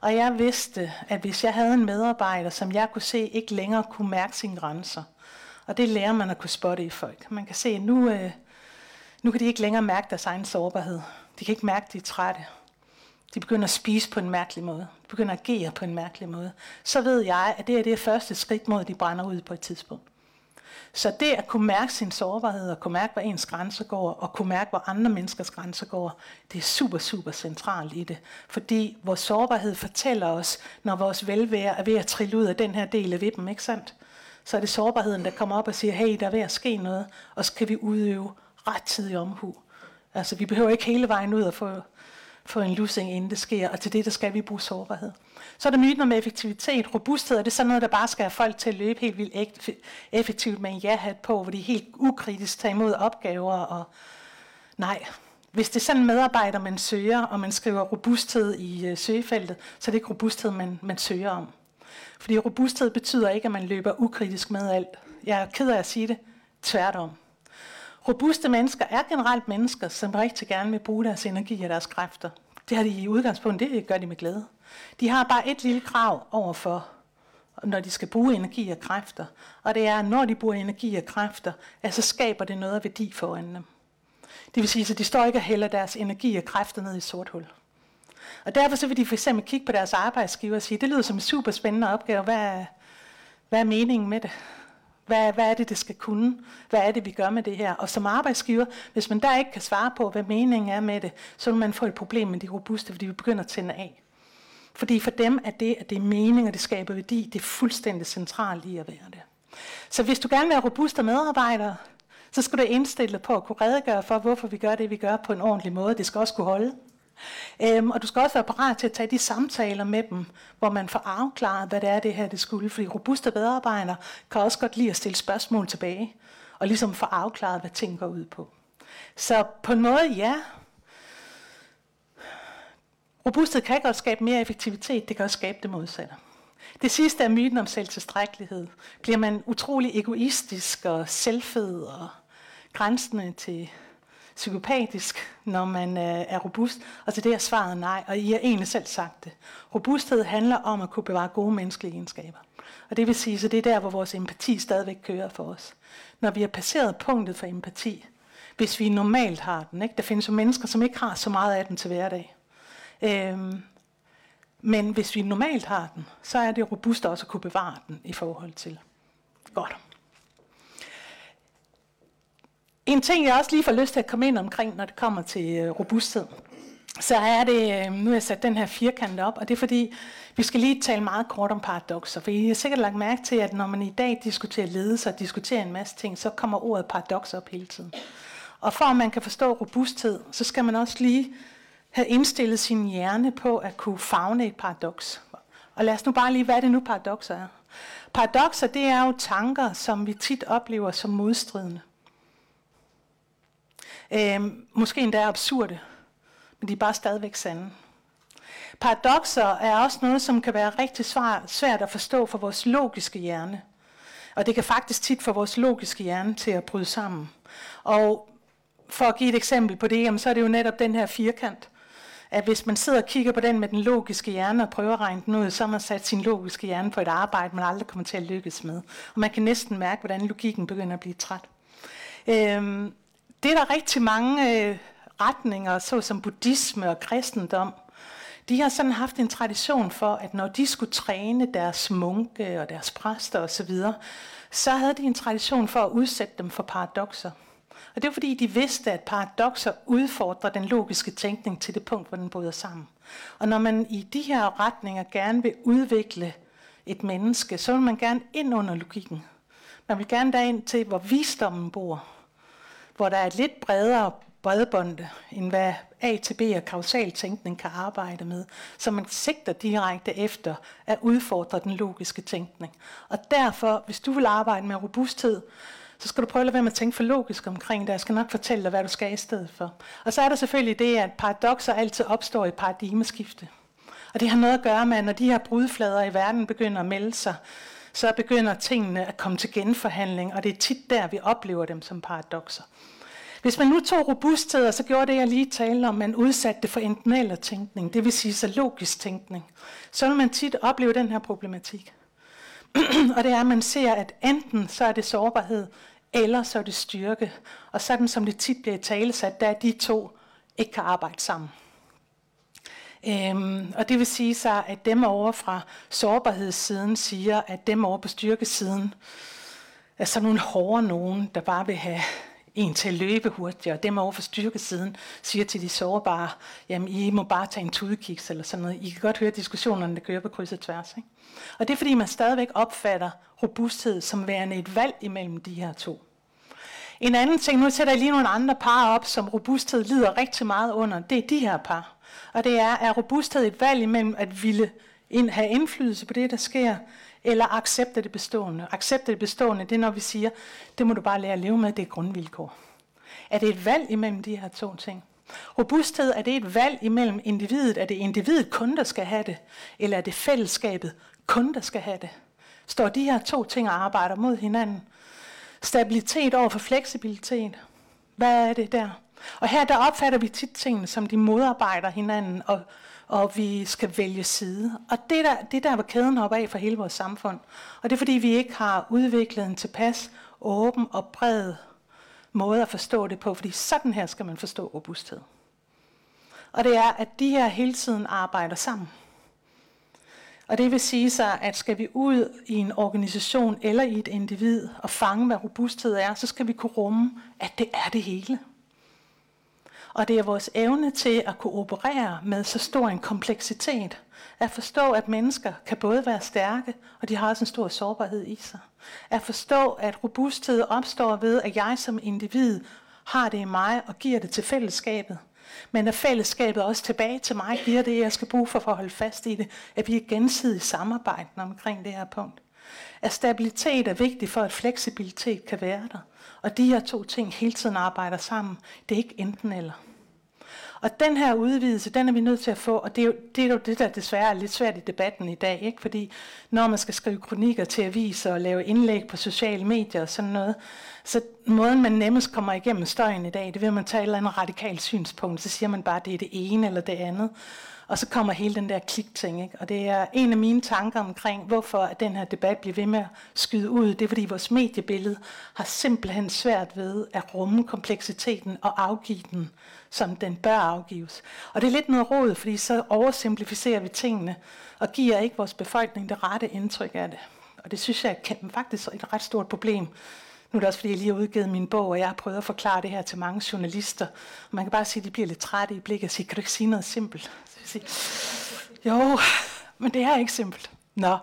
Og jeg vidste, at hvis jeg havde en medarbejder, som jeg kunne se ikke længere kunne mærke sine grænser, og det lærer man at kunne spotte i folk. Man kan se, at nu, øh, nu kan de ikke længere mærke deres egen sårbarhed. De kan ikke mærke, at de er trætte. De begynder at spise på en mærkelig måde. De begynder at agere på en mærkelig måde. Så ved jeg, at det er det første skridt mod, at de brænder ud på et tidspunkt. Så det at kunne mærke sin sårbarhed, og kunne mærke, hvor ens grænser går, og kunne mærke, hvor andre menneskers grænser går, det er super, super centralt i det. Fordi vores sårbarhed fortæller os, når vores velvære er ved at trille ud af den her del af vippen, ikke sandt? Så er det sårbarheden, der kommer op og siger, hey, der er ved at ske noget, og så kan vi udøve rettidig omhu. Altså, vi behøver ikke hele vejen ud og få, få en lussing, inden det sker, og til det, der skal vi bruge sårbarhed. Så er der myten om effektivitet. Robusthed er det sådan noget, der bare skal have folk til at løbe helt vildt effektivt med en ja-hat på, hvor de helt ukritisk tager imod opgaver. Og nej, hvis det er sådan en medarbejder, man søger, og man skriver robusthed i øh, søgefeltet, så er det ikke robusthed, man, man søger om. Fordi robusthed betyder ikke, at man løber ukritisk med alt. Jeg er ked af at sige det. Tværtom. Robuste mennesker er generelt mennesker, som rigtig gerne vil bruge deres energi og deres kræfter. Det har de i udgangspunktet, det gør de med glæde. De har bare et lille krav overfor, når de skal bruge energi og kræfter. Og det er, at når de bruger energi og kræfter, at så skaber det noget af værdi foran dem. Det vil sige, at de står ikke og hælder deres energi og kræfter ned i et sort hul. Og derfor så vil de for eksempel kigge på deres arbejdsgiver og sige, det lyder som en super spændende opgave, hvad er, hvad er meningen med det? Hvad, hvad er det, det skal kunne? Hvad er det, vi gør med det her? Og som arbejdsgiver, hvis man der ikke kan svare på, hvad meningen er med det, så vil man få et problem med de robuste, fordi vi begynder at tænde af. Fordi for dem er det, at det er mening, og det skaber værdi, det er fuldstændig centralt i at være det. Så hvis du gerne vil være robuste medarbejdere, så skal du indstille på at kunne redegøre for, hvorfor vi gør det, vi gør på en ordentlig måde. Det skal også kunne holde. Øhm, og du skal også være parat til at tage de samtaler med dem, hvor man får afklaret, hvad det er, det her det skulle. Fordi robuste medarbejdere kan også godt lide at stille spørgsmål tilbage, og ligesom få afklaret, hvad ting går ud på. Så på en måde, ja. Robusthed kan godt skabe mere effektivitet, det kan også skabe det modsatte. Det sidste er myten om selvtilstrækkelighed. Bliver man utrolig egoistisk og selvfed og grænsende til psykopatisk, når man øh, er robust? Og til det er svaret nej, og I har egentlig selv sagt det. Robusthed handler om at kunne bevare gode menneskelige egenskaber. Og det vil sige, så det er der, hvor vores empati stadigvæk kører for os. Når vi har passeret punktet for empati, hvis vi normalt har den. Ikke? Der findes jo mennesker, som ikke har så meget af den til hverdag. Øhm, men hvis vi normalt har den, så er det robust også at kunne bevare den i forhold til. Godt. En ting, jeg også lige får lyst til at komme ind omkring, når det kommer til øh, robusthed, så er det, øh, nu har jeg sat den her firkant op, og det er fordi, vi skal lige tale meget kort om paradoxer, for I har sikkert lagt mærke til, at når man i dag diskuterer ledelse og diskuterer en masse ting, så kommer ordet paradox op hele tiden. Og for at man kan forstå robusthed, så skal man også lige have indstillet sin hjerne på at kunne fagne et paradoks. Og lad os nu bare lige, hvad er det nu paradoxer er? Paradoxer, det er jo tanker, som vi tit oplever som modstridende. Øh, måske endda absurde, men de er bare stadigvæk sande. Paradoxer er også noget, som kan være rigtig svært at forstå for vores logiske hjerne. Og det kan faktisk tit få vores logiske hjerne til at bryde sammen. Og for at give et eksempel på det, så er det jo netop den her firkant. At hvis man sidder og kigger på den med den logiske hjerne og prøver at regne den ud, så har man sat sin logiske hjerne på et arbejde, man aldrig kommer til at lykkes med. Og man kan næsten mærke, hvordan logikken begynder at blive træt. Øhm, det er der rigtig mange øh, retninger, såsom buddhisme og kristendom. De har sådan haft en tradition for, at når de skulle træne deres munke og deres præster osv., så havde de en tradition for at udsætte dem for paradoxer. Og det var fordi, de vidste, at paradoxer udfordrer den logiske tænkning til det punkt, hvor den bryder sammen. Og når man i de her retninger gerne vil udvikle et menneske, så vil man gerne ind under logikken. Man vil gerne derind til, hvor visdommen bor hvor der er et lidt bredere bredbånd, end hvad A til B og kausal tænkning kan arbejde med. Så man sigter direkte efter at udfordre den logiske tænkning. Og derfor, hvis du vil arbejde med robusthed, så skal du prøve at lade være med at tænke for logisk omkring det. Jeg skal nok fortælle dig, hvad du skal i stedet for. Og så er der selvfølgelig det, at paradoxer altid opstår i paradigmeskifte. Og det har noget at gøre med, at når de her brudflader i verden begynder at melde sig, så begynder tingene at komme til genforhandling, og det er tit der, vi oplever dem som paradoxer. Hvis man nu tog robusthed, og så gjorde det, jeg lige talte om, man udsatte det for enten eller tænkning, det vil sige så logisk tænkning, så vil man tit opleve den her problematik. [CLEARS THROAT] og det er, at man ser, at enten så er det sårbarhed, eller så er det styrke. Og sådan som det tit bliver talesat, der er de to ikke kan arbejde sammen. Øhm, og det vil sige så, at dem over fra sårbarhedssiden siger, at dem over på styrkesiden er sådan nogle hårde nogen, der bare vil have en til at løbe hurtigere. Dem over for styrkesiden siger til de sårbare, jamen I må bare tage en tudekiks eller sådan noget. I kan godt høre diskussionerne, der kører på kryds og tværs. Ikke? Og det er fordi, man stadigvæk opfatter robusthed som værende et valg imellem de her to. En anden ting, nu sætter jeg lige nogle andre par op, som robusthed lider rigtig meget under, det er de her par. Og det er, er robusthed et valg imellem at ville ind, have indflydelse på det, der sker, eller accepte det bestående. Accepte det bestående, det er når vi siger, det må du bare lære at leve med, det er grundvilkår. Er det et valg imellem de her to ting? Robusthed, er det et valg imellem individet? Er det individet kun, der skal have det? Eller er det fællesskabet kun, der skal have det? Står de her to ting og arbejder mod hinanden? Stabilitet over for fleksibilitet. Hvad er det der? Og her der opfatter vi tit tingene, som de modarbejder hinanden, og, og vi skal vælge side. Og det der, det der, var kæden hopper af for hele vores samfund. Og det er fordi, vi ikke har udviklet en tilpas åben og bred måde at forstå det på, fordi sådan her skal man forstå robusthed. Og det er, at de her hele tiden arbejder sammen. Og det vil sige sig, at skal vi ud i en organisation eller i et individ og fange, hvad robusthed er, så skal vi kunne rumme, at det er det hele. Og det er vores evne til at kunne operere med så stor en kompleksitet, at forstå, at mennesker kan både være stærke, og de har også en stor sårbarhed i sig. At forstå, at robusthed opstår ved, at jeg som individ har det i mig og giver det til fællesskabet. Men at fællesskabet også tilbage til mig giver det, jeg skal bruge for at holde fast i det, at vi er gensidigt samarbejden omkring det her punkt. At stabilitet er vigtig for, at fleksibilitet kan være der. Og de her to ting hele tiden arbejder sammen. Det er ikke enten eller. Og den her udvidelse, den er vi nødt til at få, og det er, jo, det er jo det, der desværre er lidt svært i debatten i dag, ikke? fordi når man skal skrive kronikker til aviser og lave indlæg på sociale medier og sådan noget, så måden man nemmest kommer igennem støjen i dag, det vil man tage et eller andet radikalt synspunkt, så siger man bare, at det er det ene eller det andet. Og så kommer hele den der klikting. Ikke? Og det er en af mine tanker omkring, hvorfor at den her debat bliver ved med at skyde ud. Det er fordi vores mediebillede har simpelthen svært ved at rumme kompleksiteten og afgive den, som den bør afgives. Og det er lidt noget råd, fordi så oversimplificerer vi tingene og giver ikke vores befolkning det rette indtryk af det. Og det synes jeg er faktisk et ret stort problem. Nu er det også, fordi jeg lige har udgivet min bog, og jeg har prøvet at forklare det her til mange journalister. Og man kan bare sige, at de bliver lidt trætte i blikket og siger, kan du ikke sige noget simpelt? Jeg siger. jo, men det er ikke simpelt. Nå.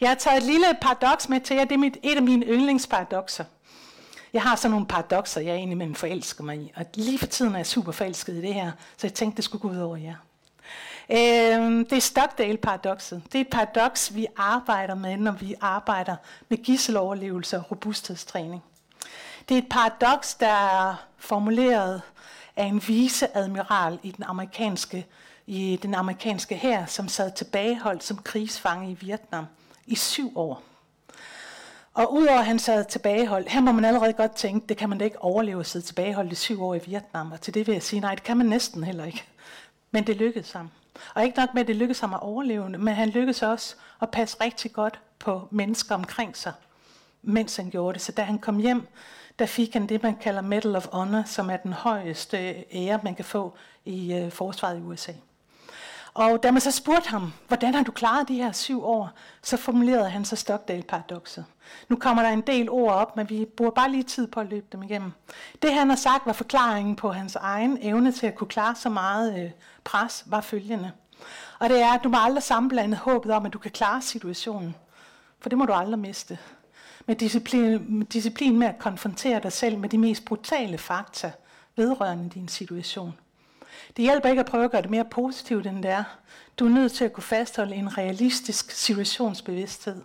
Jeg har taget et lille paradoks med til jer. Det er mit, et af mine yndlingsparadoxer. Jeg har sådan nogle paradoxer, jeg egentlig mellem forelsker mig i. Og lige for tiden er jeg super forelsket i det her, så jeg tænkte, det skulle gå ud over jer. Øh, det er Stockdale-paradokset. Det er et paradoks, vi arbejder med, når vi arbejder med gisseloverlevelse og robusthedstræning. Det er et paradoks, der er formuleret af en viceadmiral i den amerikanske i den amerikanske hær, som sad tilbageholdt som krigsfange i Vietnam i syv år. Og udover at han sad tilbageholdt, her må man allerede godt tænke, det kan man da ikke overleve at sidde tilbageholdt i syv år i Vietnam. Og til det vil jeg sige, nej, det kan man næsten heller ikke. Men det lykkedes ham. Og ikke nok med, at det lykkedes ham at overleve, men han lykkedes også at passe rigtig godt på mennesker omkring sig, mens han gjorde det. Så da han kom hjem, der fik han det, man kalder Medal of Honor, som er den højeste ære, man kan få i øh, forsvaret i USA. Og da man så spurgte ham, hvordan har du klaret de her syv år, så formulerede han så Stockdale-paradokset. Nu kommer der en del ord op, men vi bruger bare lige tid på at løbe dem igennem. Det han har sagt var forklaringen på hans egen evne til at kunne klare så meget øh, pres, var følgende. Og det er, at du må aldrig sammenblande håbet om, at du kan klare situationen. For det må du aldrig miste. Med disciplin, med disciplin med at konfrontere dig selv med de mest brutale fakta vedrørende din situation. Det hjælper ikke at prøve at gøre det mere positivt, end det er. Du er nødt til at kunne fastholde en realistisk situationsbevidsthed.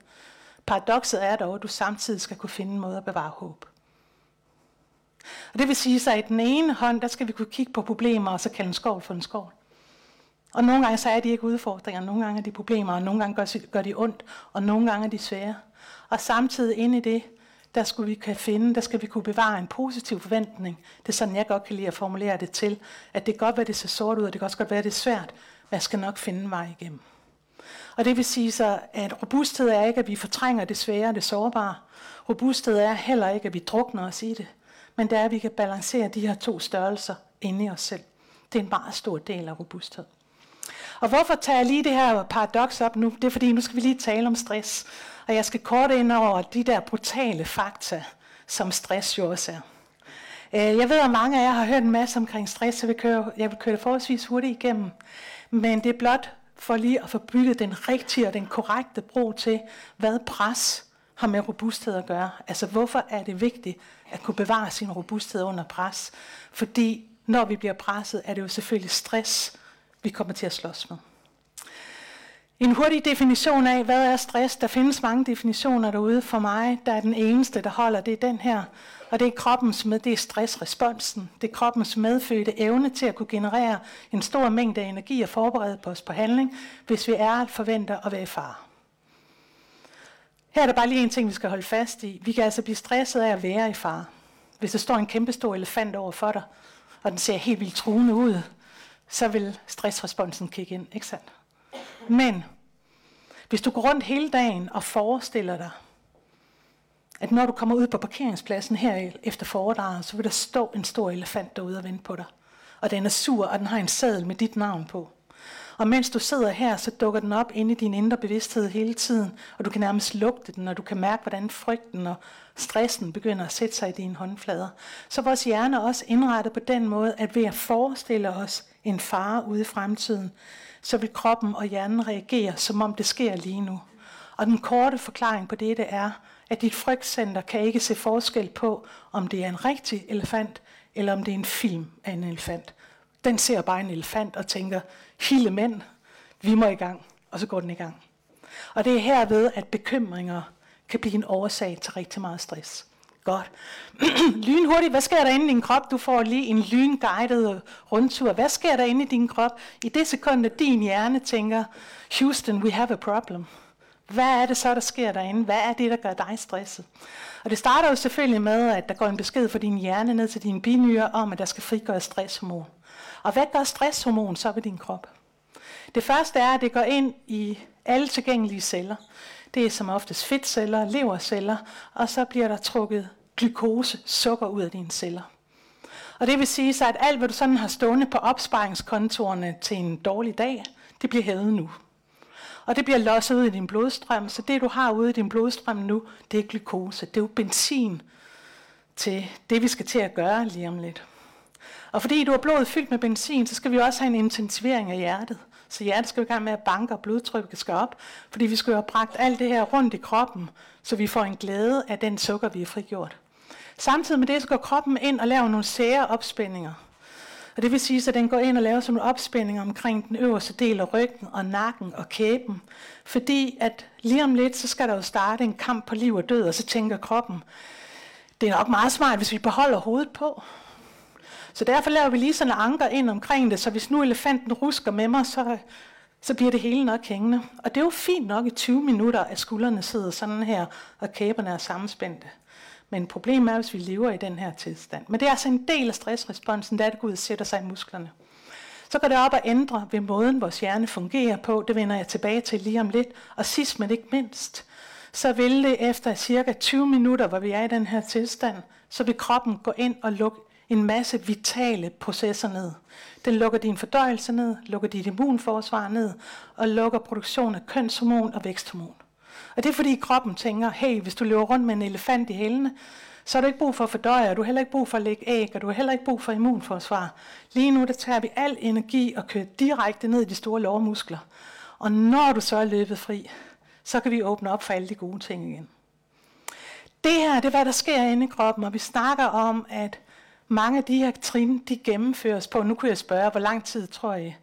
Paradokset er dog, at du samtidig skal kunne finde en måde at bevare håb. Og det vil sige, at i den ene hånd, der skal vi kunne kigge på problemer, og så kalde en skov for en skov. Og nogle gange så er de ikke udfordringer, nogle gange er de problemer, og nogle gange gør, gør de ondt, og nogle gange er de svære. Og samtidig inde i det, der skulle vi kan finde, der skal vi kunne bevare en positiv forventning. Det er sådan, jeg godt kan lide at formulere det til, at det kan godt være, det ser sort ud, og det kan også godt være, det er svært, men jeg skal nok finde en vej igennem. Og det vil sige så, at robusthed er ikke, at vi fortrænger det svære og det sårbare. Robusthed er heller ikke, at vi drukner os i det, men det er, at vi kan balancere de her to størrelser inde i os selv. Det er en meget stor del af robusthed. Og hvorfor tager jeg lige det her paradoks op nu? Det er fordi, nu skal vi lige tale om stress. Og jeg skal kort ind over de der brutale fakta, som stress jo også er. Øh, jeg ved, at mange af jer har hørt en masse omkring stress, så jeg vil køre, jeg vil køre det forholdsvis hurtigt igennem. Men det er blot for lige at få bygget den rigtige og den korrekte bro til, hvad pres har med robusthed at gøre. Altså hvorfor er det vigtigt at kunne bevare sin robusthed under pres? Fordi når vi bliver presset, er det jo selvfølgelig stress, vi kommer til at slås med. En hurtig definition af, hvad er stress? Der findes mange definitioner derude. For mig, der er den eneste, der holder, det er den her. Og det er kroppens med, det er stressresponsen. Det er kroppens medfødte evne til at kunne generere en stor mængde energi og forberede på os på handling, hvis vi er forventer at være i fare. Her er der bare lige en ting, vi skal holde fast i. Vi kan altså blive stresset af at være i fare. Hvis der står en kæmpe stor elefant over for dig, og den ser helt vildt truende ud, så vil stressresponsen kigge ind, ikke sandt? Men hvis du går rundt hele dagen og forestiller dig, at når du kommer ud på parkeringspladsen her efter foredraget, så vil der stå en stor elefant derude og vente på dig. Og den er sur, og den har en sadel med dit navn på. Og mens du sidder her, så dukker den op inde i din indre bevidsthed hele tiden, og du kan nærmest lugte den, og du kan mærke, hvordan frygten og stressen begynder at sætte sig i dine håndflader. Så vores hjerne er også indrettet på den måde, at ved at forestille os en fare ude i fremtiden, så vil kroppen og hjernen reagere, som om det sker lige nu. Og den korte forklaring på dette er, at dit frygtcenter kan ikke se forskel på, om det er en rigtig elefant, eller om det er en film af en elefant. Den ser bare en elefant og tænker, hele mænd, vi må i gang, og så går den i gang. Og det er herved, at bekymringer kan blive en årsag til rigtig meget stress. Godt. [CLEARS THROAT] Lynhurtigt, hvad sker der inde i din krop? Du får lige en lynguided rundtur. Hvad sker der inde i din krop? I det sekund, at din hjerne tænker, Houston, we have a problem. Hvad er det så, der sker derinde? Hvad er det, der gør dig stresset? Og det starter jo selvfølgelig med, at der går en besked fra din hjerne ned til dine binyrer om, at der skal frigøres stresshormon. Og hvad gør stresshormon så ved din krop? Det første er, at det går ind i alle tilgængelige celler. Det er som oftest fedtceller, leverceller, og så bliver der trukket glukose, sukker ud af dine celler. Og det vil sige så, at alt, hvad du sådan har stående på opsparingskontorene til en dårlig dag, det bliver hævet nu. Og det bliver losset ud i din blodstrøm, så det du har ude i din blodstrøm nu, det er glukose. Det er jo benzin til det, vi skal til at gøre lige om lidt. Og fordi du har blodet fyldt med benzin, så skal vi også have en intensivering af hjertet. Så hjertet skal i gang med at banke, og blodtrykket skal op, fordi vi skal jo have bragt alt det her rundt i kroppen, så vi får en glæde af den sukker, vi har frigjort. Samtidig med det, så går kroppen ind og laver nogle sære opspændinger. Og det vil sige, at den går ind og laver sådan nogle opspændinger omkring den øverste del af ryggen og nakken og kæben. Fordi at lige om lidt, så skal der jo starte en kamp på liv og død, og så tænker kroppen, det er nok meget smart, hvis vi beholder hovedet på. Så derfor laver vi lige sådan en anker ind omkring det, så hvis nu elefanten rusker med mig, så, så bliver det hele nok hængende. Og det er jo fint nok i 20 minutter, at skuldrene sidder sådan her, og kæberne er sammenspændte. Men problemet er, hvis vi lever i den her tilstand. Men det er altså en del af stressresponsen, der er det Gud sætter sig i musklerne. Så går det op og ændre ved måden, vores hjerne fungerer på. Det vender jeg tilbage til lige om lidt. Og sidst men ikke mindst, så vil det efter cirka 20 minutter, hvor vi er i den her tilstand, så vil kroppen gå ind og lukke en masse vitale processer ned. Den lukker din fordøjelse ned, lukker dit immunforsvar ned, og lukker produktion af kønshormon og væksthormon. Og det er fordi kroppen tænker, hey, hvis du løber rundt med en elefant i hælene, så har du ikke brug for at fordøje, og du har heller ikke brug for at lægge æg, og du har heller ikke brug for immunforsvar. Lige nu, der tager vi al energi og kører direkte ned i de store lårmuskler. Og når du så er løbet fri, så kan vi åbne op for alle de gode ting igen. Det her, det er, hvad der sker inde i kroppen, og vi snakker om, at mange af de her trin, de gennemføres på. Nu kunne jeg spørge, hvor lang tid tror jeg,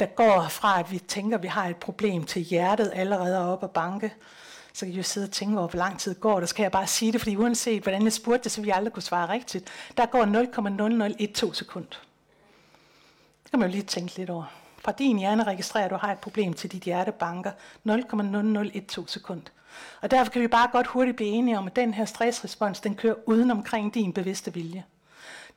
der går fra, at vi tænker, at vi har et problem til hjertet allerede op og banke. Så kan I jo sidde og tænke over, hvor lang tid går der. Så kan jeg bare sige det, fordi uanset hvordan jeg spurgte det, så vi aldrig kunne svare rigtigt. Der går 0,0012 sekund. Det kan man jo lige tænke lidt over. fra din hjerne registrerer, at du har et problem, til dit hjerte banker 0,0012 sekund. Og derfor kan vi bare godt hurtigt blive enige om, at den her stressrespons, den kører uden omkring din bevidste vilje.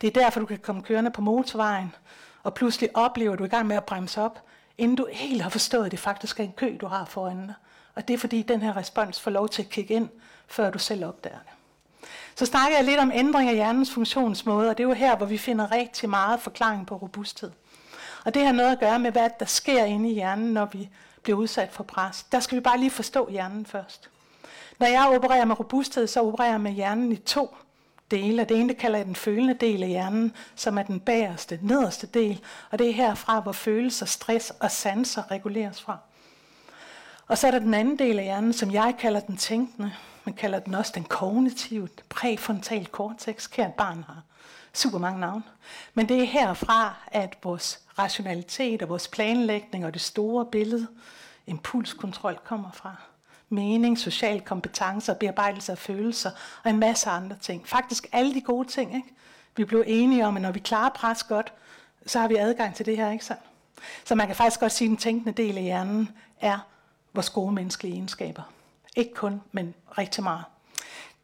Det er derfor, du kan komme kørende på motorvejen, og pludselig oplever du i gang med at bremse op, inden du helt har forstået, at det faktisk er en kø, du har foran dig. Og det er fordi, den her respons får lov til at kigge ind, før du selv opdager det. Så snakker jeg lidt om ændring af hjernens funktionsmåde, og det er jo her, hvor vi finder rigtig meget forklaring på robusthed. Og det har noget at gøre med, hvad der sker inde i hjernen, når vi bliver udsat for pres. Der skal vi bare lige forstå hjernen først. Når jeg opererer med robusthed, så opererer jeg med hjernen i to dele. Det ene det kalder jeg den følende del af hjernen, som er den bagerste, nederste del. Og det er herfra, hvor følelser, stress og sanser reguleres fra. Og så er der den anden del af hjernen, som jeg kalder den tænkende. Man kalder den også den kognitive, præfrontal cortex. Kært barn har super mange navne. Men det er herfra, at vores rationalitet og vores planlægning og det store billede, impulskontrol kommer fra. Mening, social kompetencer, bearbejdelse af følelser og en masse andre ting. Faktisk alle de gode ting. Ikke? Vi blev enige om, at når vi klarer pres godt, så har vi adgang til det her. Ikke sandt? Så man kan faktisk godt sige, at den tænkende del af hjernen er vores gode menneskelige egenskaber. Ikke kun, men rigtig meget.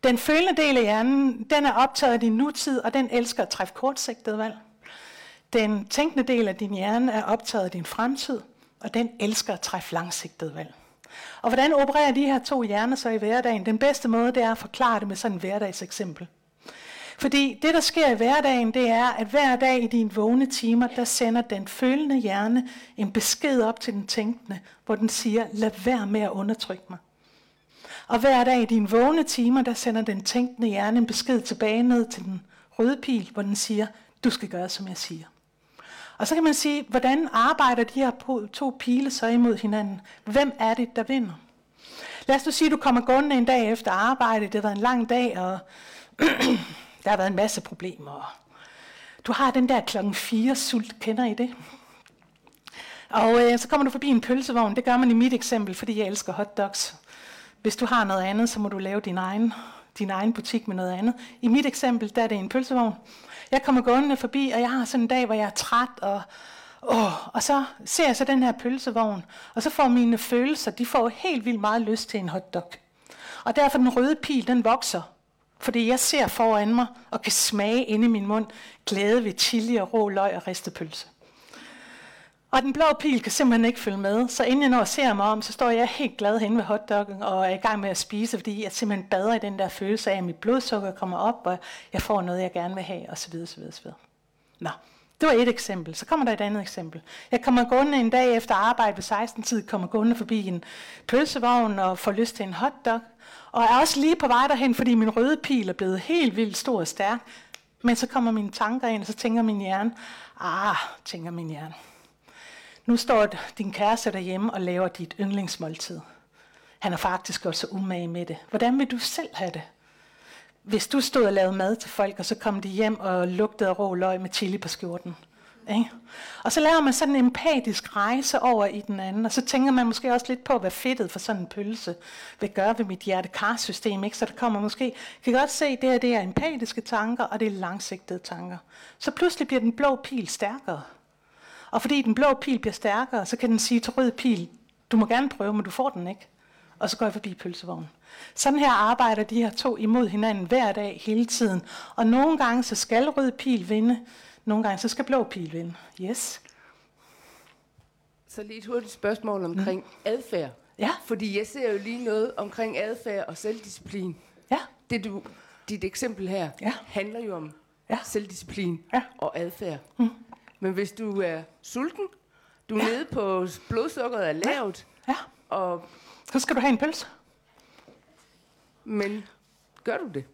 Den følende del af hjernen, den er optaget af din nutid, og den elsker at træffe kortsigtede valg. Den tænkende del af din hjerne er optaget af din fremtid, og den elsker at træffe langsigtede valg. Og hvordan opererer de her to hjerner så i hverdagen? Den bedste måde, det er at forklare det med sådan et hverdagseksempel. Fordi det, der sker i hverdagen, det er, at hver dag i dine vågne timer, der sender den følende hjerne en besked op til den tænkende, hvor den siger, lad være med at undertrykke mig. Og hver dag i dine vågne timer, der sender den tænkende hjerne en besked tilbage ned til den røde pil, hvor den siger, du skal gøre, som jeg siger. Og så kan man sige, hvordan arbejder de her to pile så imod hinanden? Hvem er det, der vinder? Lad os nu sige, at du kommer gående en dag efter arbejde, det har været en lang dag, og [CLEARS THROAT] der har været en masse problemer. Du har den der klokken 4 sult, kender I det? Og øh, så kommer du forbi en pølsevogn, det gør man i mit eksempel, fordi jeg elsker hotdogs. Hvis du har noget andet, så må du lave din egen, din egen butik med noget andet. I mit eksempel, der er det en pølsevogn. Jeg kommer gående forbi, og jeg har sådan en dag, hvor jeg er træt, og, åh, og så ser jeg så den her pølsevogn, og så får mine følelser, de får helt vildt meget lyst til en hotdog. Og derfor den røde pil, den vokser. Fordi jeg ser foran mig og kan smage inde i min mund glæde ved chili og rå løg og ristet pølse. Og den blå pil kan simpelthen ikke følge med, så inden jeg når at se mig om, så står jeg helt glad hen ved hotdoggen og er i gang med at spise, fordi jeg simpelthen bader i den der følelse af, at mit blodsukker kommer op, og jeg får noget, jeg gerne vil have, osv. osv., osv. Nå, det var et eksempel. Så kommer der et andet eksempel. Jeg kommer gående en dag efter arbejde ved 16-tid, kommer gående forbi en pølsevogn og får lyst til en hotdog. Og er også lige på vej derhen, fordi min røde pil er blevet helt vildt stor og stærk. Men så kommer mine tanker ind, og så tænker min hjerne, ah, tænker min hjerne, nu står din kæreste derhjemme og laver dit yndlingsmåltid. Han er faktisk gjort så umage med det. Hvordan vil du selv have det? Hvis du stod og lavede mad til folk, og så kom de hjem og lugtede rå løg med chili på skjorten. Ikke? Og så laver man sådan en empatisk rejse over i den anden, og så tænker man måske også lidt på, hvad fedtet for sådan en pølse vil gøre ved mit hjertekarsystem. Ikke? Så der kommer måske, kan godt se, at det her det er empatiske tanker, og det er langsigtede tanker. Så pludselig bliver den blå pil stærkere. Og fordi den blå pil bliver stærkere, så kan den sige til rød pil, du må gerne prøve, men du får den ikke. Og så går jeg forbi pølsevognen. Sådan her arbejder de her to imod hinanden hver dag, hele tiden. Og nogle gange så skal rød pil vinde, nogle gange så skal blå pil vinde. Yes. Så lige et hurtigt spørgsmål omkring mm. adfærd. Ja. Fordi jeg ser jo lige noget omkring adfærd og selvdisciplin. Ja. Det du, dit eksempel her ja. handler jo om ja. selvdisciplin ja. og adfærd. Mm. Men hvis du er sulten, du er ja. nede på blodsukkeret er lavt, ja. ja. og så skal du have en pølse. Men gør du det?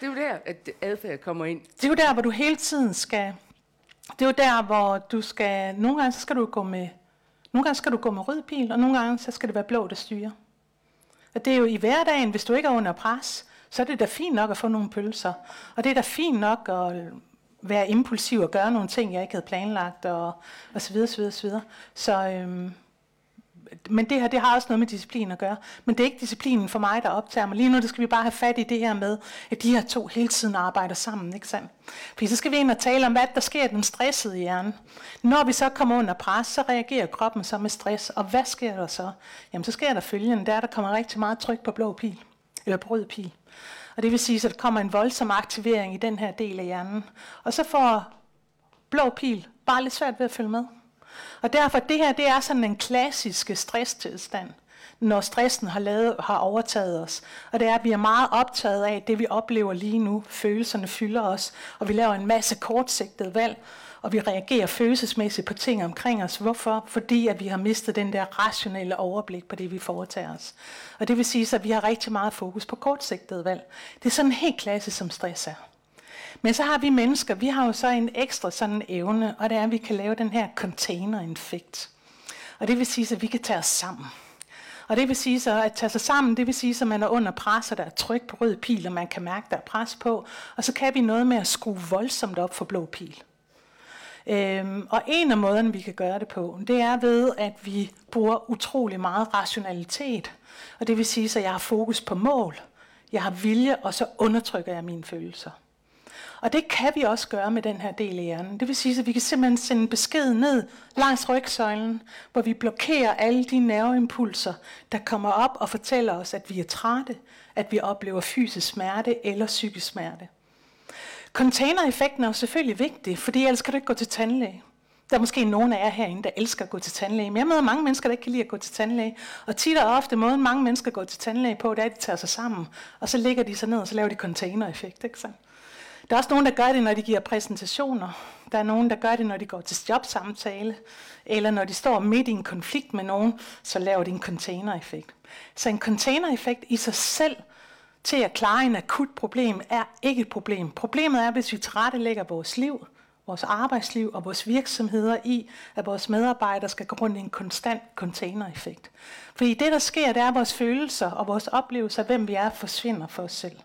Det er jo der, at adfærd kommer ind. Det er jo der, hvor du hele tiden skal... Det er jo der, hvor du skal... Nogle gange så skal du gå med... Nogle gange skal du gå med rød pil, og nogle gange så skal det være blå, der styrer. Og det er jo i hverdagen, hvis du ikke er under pres, så er det da fint nok at få nogle pølser. Og det er da fint nok at være impulsiv og gøre nogle ting, jeg ikke havde planlagt, og, og så videre, så videre, så videre. Så øhm, men det her, det har også noget med disciplin at gøre. Men det er ikke disciplinen for mig, der optager mig. Lige nu, der skal vi bare have fat i det her med, at de her to hele tiden arbejder sammen, ikke sandt? Fordi så skal vi ind og tale om, hvad der sker i den stressede hjerne. Når vi så kommer under pres, så reagerer kroppen så med stress. Og hvad sker der så? Jamen, så sker der følgende, der, der kommer rigtig meget tryk på blå pil, eller på rød pil. Og det vil sige, at der kommer en voldsom aktivering i den her del af hjernen. Og så får blå pil bare lidt svært ved at følge med. Og derfor, det her, det er sådan en klassisk stresstilstand, når stressen har, lavet, har overtaget os. Og det er, at vi er meget optaget af det, vi oplever lige nu. Følelserne fylder os, og vi laver en masse kortsigtede valg, og vi reagerer følelsesmæssigt på ting omkring os. Hvorfor? Fordi at vi har mistet den der rationelle overblik på det, vi foretager os. Og det vil sige, at vi har rigtig meget fokus på kortsigtede valg. Det er sådan helt klassisk, som stress er. Men så har vi mennesker, vi har jo så en ekstra sådan evne, og det er, at vi kan lave den her container-infekt. Og det vil sige, at vi kan tage os sammen. Og det vil sige så, at tage sig sammen, det vil sige, at man er under pres, og der er tryk på rød pil, og man kan mærke, der er pres på. Og så kan vi noget med at skrue voldsomt op for blå pil. Øhm, og en af måderne, vi kan gøre det på, det er ved, at vi bruger utrolig meget rationalitet. Og det vil sige, at jeg har fokus på mål, jeg har vilje, og så undertrykker jeg mine følelser. Og det kan vi også gøre med den her del af hjernen. Det vil sige, at vi kan simpelthen sende besked ned langs rygsøjlen, hvor vi blokerer alle de nerveimpulser, der kommer op og fortæller os, at vi er trætte, at vi oplever fysisk smerte eller psykisk smerte. Containereffekten er jo selvfølgelig vigtig, fordi ellers kan du ikke gå til tandlæge. Der er måske nogen af jer herinde, der elsker at gå til tandlæge, men jeg møder mange mennesker, der ikke kan lide at gå til tandlæge. Og tit og ofte måden mange mennesker går til tandlæge på, det er, at de tager sig sammen, og så ligger de sig ned, og så laver de containereffekt. Ikke sandt? Der er også nogen, der gør det, når de giver præsentationer. Der er nogen, der gør det, når de går til jobsamtale, eller når de står midt i en konflikt med nogen, så laver de en containereffekt. Så en containereffekt i sig selv til at klare en akut problem er ikke et problem. Problemet er, hvis vi tilrettelægger vores liv, vores arbejdsliv og vores virksomheder i, at vores medarbejdere skal gå rundt i en konstant containereffekt. Fordi det, der sker, det er, at vores følelser og vores oplevelser af, hvem vi er, forsvinder for os selv.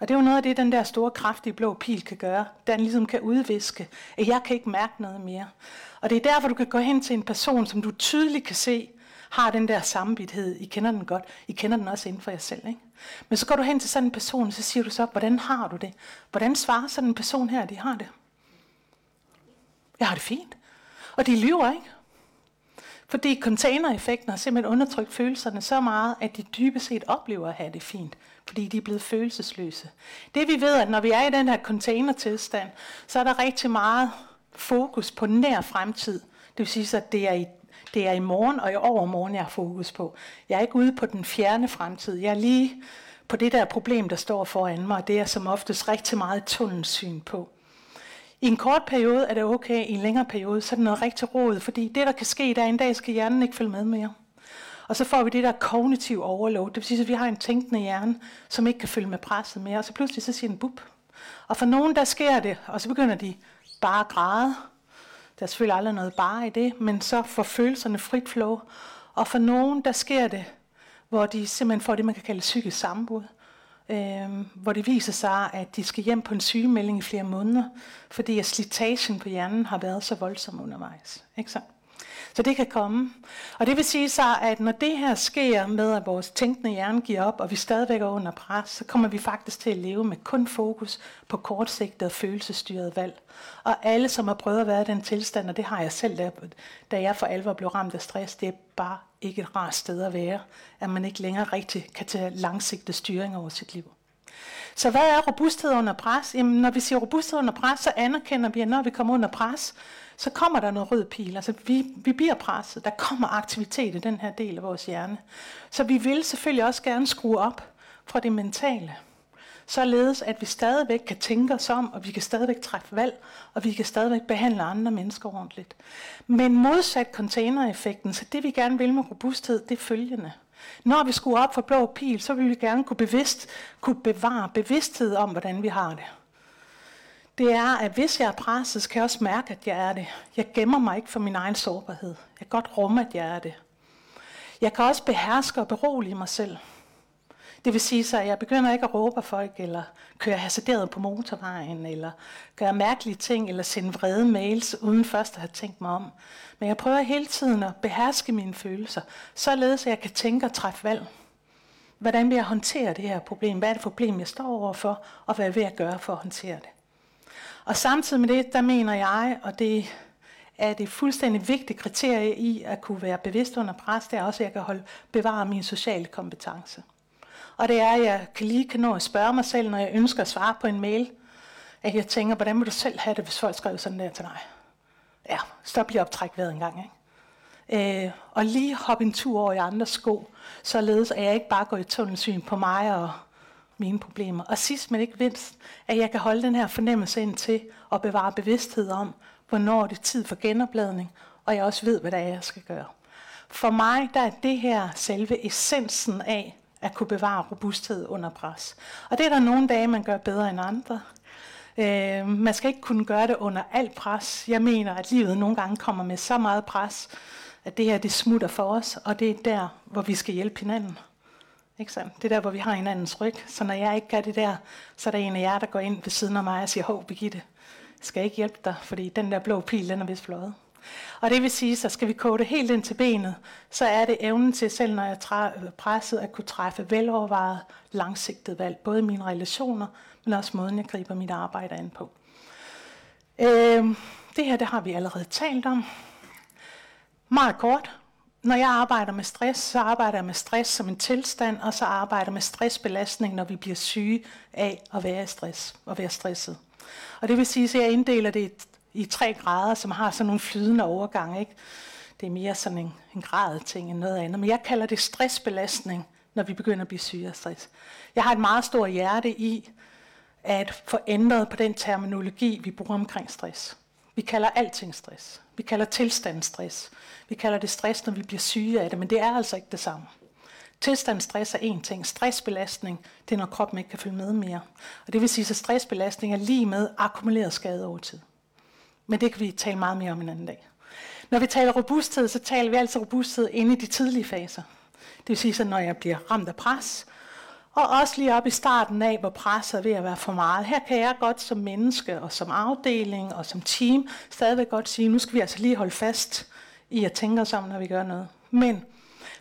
Og det er jo noget af det, den der store, kraftige blå pil kan gøre. Den ligesom kan udviske, at jeg kan ikke mærke noget mere. Og det er derfor, du kan gå hen til en person, som du tydeligt kan se, har den der sammenbithed. I kender den godt. I kender den også inden for jer selv. Ikke? Men så går du hen til sådan en person, og så siger du så, hvordan har du det? Hvordan svarer sådan en person her, at de har det? Jeg har det fint. Og de lyver ikke. Fordi containereffekten har simpelthen undertrykt følelserne så meget, at de dybest set oplever at have det fint fordi de er blevet følelsesløse. Det vi ved, at når vi er i den her containertilstand, så er der rigtig meget fokus på nær fremtid. Det vil sige, at det er i det er i morgen og i overmorgen, jeg har fokus på. Jeg er ikke ude på den fjerne fremtid. Jeg er lige på det der problem, der står foran mig, det er som oftest rigtig meget tunnelsyn på. I en kort periode er det okay, i en længere periode, så er det noget rigtig råd, fordi det, der kan ske, der en dag skal hjernen ikke følge med mere. Og så får vi det der kognitiv overload. Det vil sige, at vi har en tænkende hjerne, som ikke kan følge med presset mere. Og så pludselig så siger den bup. Og for nogen, der sker det, og så begynder de bare at græde. Der er selvfølgelig aldrig noget bare i det, men så får følelserne frit flow. Og for nogen, der sker det, hvor de simpelthen får det, man kan kalde psykisk sammenbrud. Øh, hvor det viser sig, at de skal hjem på en sygemelding i flere måneder, fordi at slitagen på hjernen har været så voldsom undervejs. Ikke sant? Så det kan komme. Og det vil sige så, at når det her sker med, at vores tænkende hjerne giver op, og vi stadigvæk er under pres, så kommer vi faktisk til at leve med kun fokus på kortsigtet og følelsesstyret valg. Og alle, som har prøvet at være i den tilstand, og det har jeg selv, da jeg for alvor blev ramt af stress, det er bare ikke et rart sted at være, at man ikke længere rigtig kan tage langsigtet styring over sit liv. Så hvad er robusthed under pres? Jamen, når vi siger robusthed under pres, så anerkender vi, at når vi kommer under pres, så kommer der noget rød pil. Altså vi, vi bliver presset. Der kommer aktivitet i den her del af vores hjerne. Så vi vil selvfølgelig også gerne skrue op fra det mentale. Således at vi stadigvæk kan tænke os om, og vi kan stadigvæk træffe valg, og vi kan stadigvæk behandle andre mennesker ordentligt. Men modsat containereffekten, så det vi gerne vil med robusthed, det er følgende. Når vi skruer op for blå pil, så vil vi gerne kunne, bevidst, kunne bevare bevidsthed om, hvordan vi har det det er, at hvis jeg er presset, så kan jeg også mærke, at jeg er det. Jeg gemmer mig ikke for min egen sårbarhed. Jeg kan godt rumme, at jeg er det. Jeg kan også beherske og berolige mig selv. Det vil sige så, at jeg begynder ikke at råbe af folk, eller køre hasarderet på motorvejen, eller gøre mærkelige ting, eller sende vrede mails, uden først at have tænkt mig om. Men jeg prøver hele tiden at beherske mine følelser, således at jeg kan tænke og træffe valg. Hvordan vil jeg håndtere det her problem? Hvad er det problem, jeg står overfor, og hvad vil jeg gøre for at håndtere det? Og samtidig med det, der mener jeg, og det er det fuldstændig vigtige kriterie i at kunne være bevidst under pres, det er også, at jeg kan holde, bevare min sociale kompetence. Og det er, at jeg kan lige kan nå at spørge mig selv, når jeg ønsker at svare på en mail, at jeg tænker, hvordan vil du selv have det, hvis folk skrev sådan der til dig? Ja, stop lige optræk vejret en gang, ikke? Øh, og lige hoppe en tur over i andres sko, således at jeg ikke bare går i tunnelsyn på mig og mine problemer. Og sidst men ikke mindst, at jeg kan holde den her fornemmelse ind til at bevare bevidsthed om, hvornår det er tid for genopladning, og jeg også ved, hvad det er, jeg skal gøre. For mig der er det her selve essensen af at kunne bevare robusthed under pres. Og det er der nogle dage, man gør bedre end andre. Øh, man skal ikke kunne gøre det under alt pres. Jeg mener, at livet nogle gange kommer med så meget pres, at det her det smutter for os, og det er der, hvor vi skal hjælpe hinanden. Ikke sandt? Det er der, hvor vi har hinandens ryg. Så når jeg ikke gør det der, så er der en af jer, der går ind ved siden af mig og siger, hov, Birgitte, skal jeg ikke hjælpe dig, fordi den der blå pil, den er vist fløjet. Og det vil sige, så skal vi kode det helt ind til benet, så er det evnen til, selv når jeg er presset, at kunne træffe velovervejet, langsigtet valg, både i mine relationer, men også måden, jeg griber mit arbejde an på. Øh, det her, det har vi allerede talt om. Meget kort. Når jeg arbejder med stress, så arbejder jeg med stress som en tilstand, og så arbejder jeg med stressbelastning, når vi bliver syge af at være i stress og være stresset. Og det vil sige, at jeg inddeler det i tre grader, som har sådan nogle flydende overgange. Ikke? Det er mere sådan en, en grad ting end noget andet. Men jeg kalder det stressbelastning, når vi begynder at blive syge af stress. Jeg har et meget stort hjerte i at få ændret på den terminologi, vi bruger omkring stress. Vi kalder alting stress. Vi kalder tilstandsstress. Vi kalder det stress, når vi bliver syge af det, men det er altså ikke det samme. Tilstandsstress er en ting. Stressbelastning, det er når kroppen ikke kan følge med mere. Og det vil sige, at stressbelastning er lige med akkumuleret skade over tid. Men det kan vi tale meget mere om en anden dag. Når vi taler robusthed, så taler vi altså robusthed inde i de tidlige faser. Det vil sige, så når jeg bliver ramt af pres, og også lige op i starten af, hvor presset er ved at være for meget. Her kan jeg godt som menneske og som afdeling og som team stadigvæk godt sige, nu skal vi altså lige holde fast i at tænke os om, når vi gør noget. Men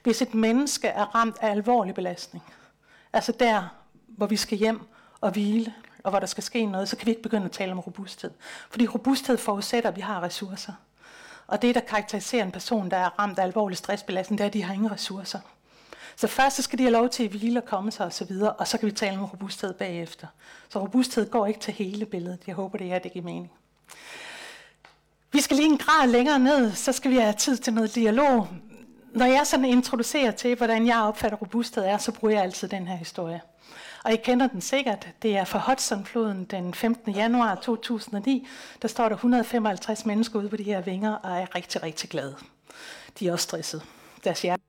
hvis et menneske er ramt af alvorlig belastning, altså der, hvor vi skal hjem og hvile, og hvor der skal ske noget, så kan vi ikke begynde at tale om robusthed. Fordi robusthed forudsætter, at vi har ressourcer. Og det, der karakteriserer en person, der er ramt af alvorlig stressbelastning, det er, at de har ingen ressourcer. Så først så skal de have lov til at hvile og komme sig osv., og, og så kan vi tale om robusthed bagefter. Så robusthed går ikke til hele billedet. Jeg håber, det er, det giver mening. Vi skal lige en grad længere ned, så skal vi have tid til noget dialog. Når jeg sådan introducerer til, hvordan jeg opfatter robusthed er, så bruger jeg altid den her historie. Og I kender den sikkert. Det er fra Hudsonfloden den 15. januar 2009. Der står der 155 mennesker ude på de her vinger og er rigtig, rigtig glade. De er også stresset. Deres hjerte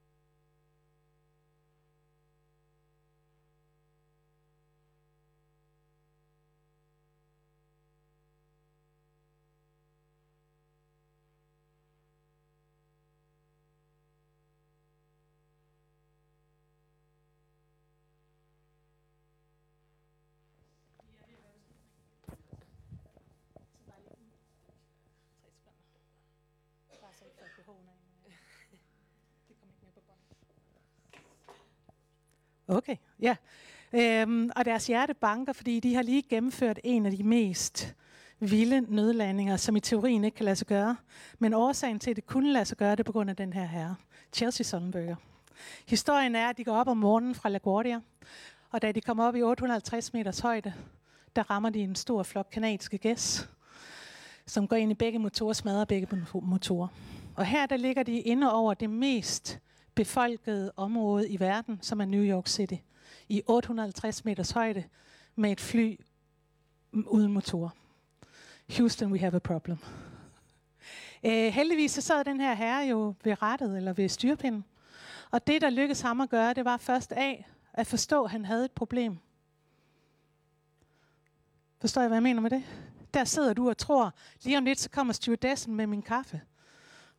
Øhm, og deres hjerte banker, fordi de har lige gennemført en af de mest vilde nødlandinger, som i teorien ikke kan lade sig gøre. Men årsagen til, at det kunne lade sig gøre, det er på grund af den her herre, Chelsea Sonnenberger. Historien er, at de går op om morgenen fra LaGuardia, og da de kommer op i 850 meters højde, der rammer de en stor flok kanadiske gæs, som går ind i begge motorer, smadrer begge motorer. Og her der ligger de inde over det mest befolkede område i verden, som er New York City, i 850 meters højde med et fly uden motor. Houston, we have a problem. Uh, heldigvis så sad den her herre jo ved rettet eller ved styrpinden. Og det, der lykkedes ham at gøre, det var først af at forstå, at han havde et problem. Forstår jeg, hvad jeg mener med det? Der sidder du og tror, lige om lidt, så kommer stewardessen med min kaffe.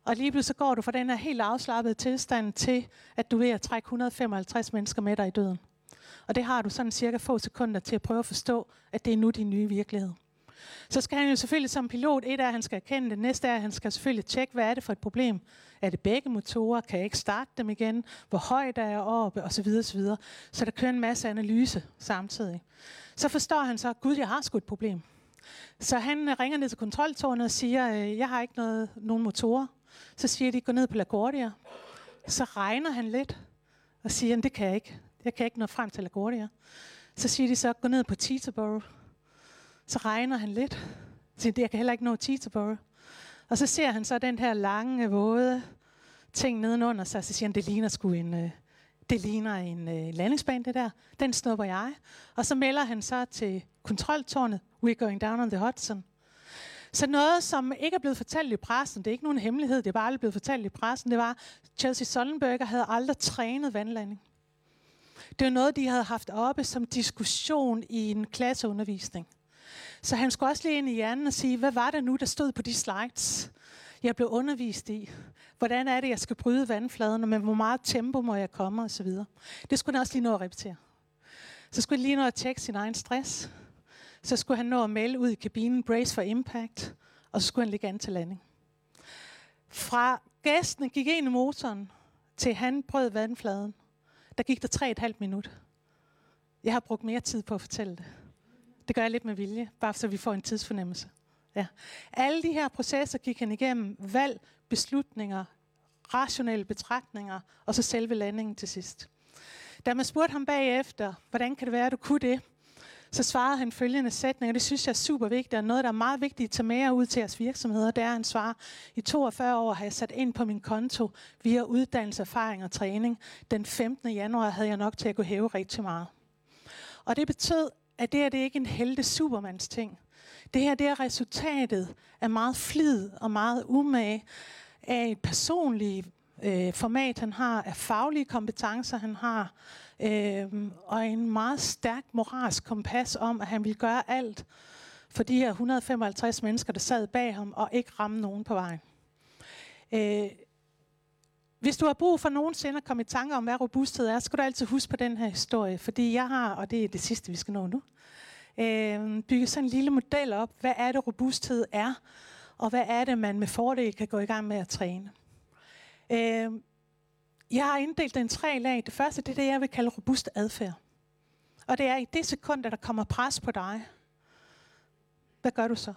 Og lige pludselig går du fra den her helt afslappede tilstand til, at du er ved at trække 155 mennesker med dig i døden. Og det har du sådan cirka få sekunder til at prøve at forstå, at det er nu din nye virkelighed. Så skal han jo selvfølgelig som pilot, et er, at han skal erkende det, næste er, at han skal selvfølgelig tjekke, hvad er det for et problem. Er det begge motorer? Kan jeg ikke starte dem igen? Hvor højt er jeg oppe? Og så videre, så videre. Så der kører en masse analyse samtidig. Så forstår han så, gud, jeg har sgu et problem. Så han øh, ringer ned til kontroltårnet og siger, øh, jeg har ikke noget, nogen motorer. Så siger de, gå ned på LaGuardia. Så regner han lidt og siger, det kan jeg ikke. Jeg kan ikke nå frem til LaGuardia. Så siger de så, gå ned på Teterboro. Så regner han lidt. Så siger, jeg kan heller ikke nå Teterboro. Og så ser han så den her lange, våde ting nedenunder sig. Så siger han, det ligner sgu en, øh, det ligner en øh, landingsbane, det der. Den snupper jeg. Og så melder han så til kontroltårnet, we're going down on the Hudson. Så noget, som ikke er blevet fortalt i pressen, det er ikke nogen hemmelighed, det er bare aldrig blevet fortalt i pressen, det var, Chelsea Sullenberger havde aldrig trænet vandlanding. Det var noget, de havde haft oppe som diskussion i en klasseundervisning. Så han skulle også lige ind i hjernen og sige, hvad var det nu, der stod på de slides, jeg blev undervist i? Hvordan er det, jeg skal bryde vandfladen, og med hvor meget tempo må jeg komme osv. Det skulle han også lige nå at repetere. Så skulle han lige nå at tjekke sin egen stress. Så skulle han nå at melde ud i kabinen, brace for impact, og så skulle han ligge an til landing. Fra gæsten gik ind i motoren, til han brød vandfladen, der gik der tre et halvt minut. Jeg har brugt mere tid på at fortælle det. Det gør jeg lidt med vilje, bare så vi får en tidsfornemmelse. Ja. Alle de her processer gik han igennem. Valg, beslutninger, rationelle betragtninger, og så selve landingen til sidst. Da man spurgte ham bagefter, hvordan kan det være, at du kunne det? Så svarede han følgende sætning, og det synes jeg er super vigtigt, og noget, der er meget vigtigt at tage med ud til jeres virksomheder, det er, at han svarer, i 42 år har jeg sat ind på min konto via uddannelse, erfaring og træning. Den 15. januar havde jeg nok til at kunne hæve rigtig meget. Og det betød, at det her det er ikke en helte supermands ting. Det her det er resultatet af meget flid og meget umage af et personligt øh, format, han har, af faglige kompetencer, han har, øh, og en meget stærk moralsk kompas om, at han vil gøre alt for de her 155 mennesker, der sad bag ham, og ikke ramme nogen på vejen. Øh, hvis du har brug for nogensinde at komme i tanke om, hvad robusthed er, så skal du altid huske på den her historie, fordi jeg har, og det er det sidste, vi skal nå nu, øh, bygget sådan en lille model op. Hvad er det, robusthed er? Og hvad er det, man med fordel kan gå i gang med at træne? Øh, jeg har inddelt den tre lag. Det første, det er det, jeg vil kalde robust adfærd. Og det er i det sekund, at der kommer pres på dig. Hvad gør du så?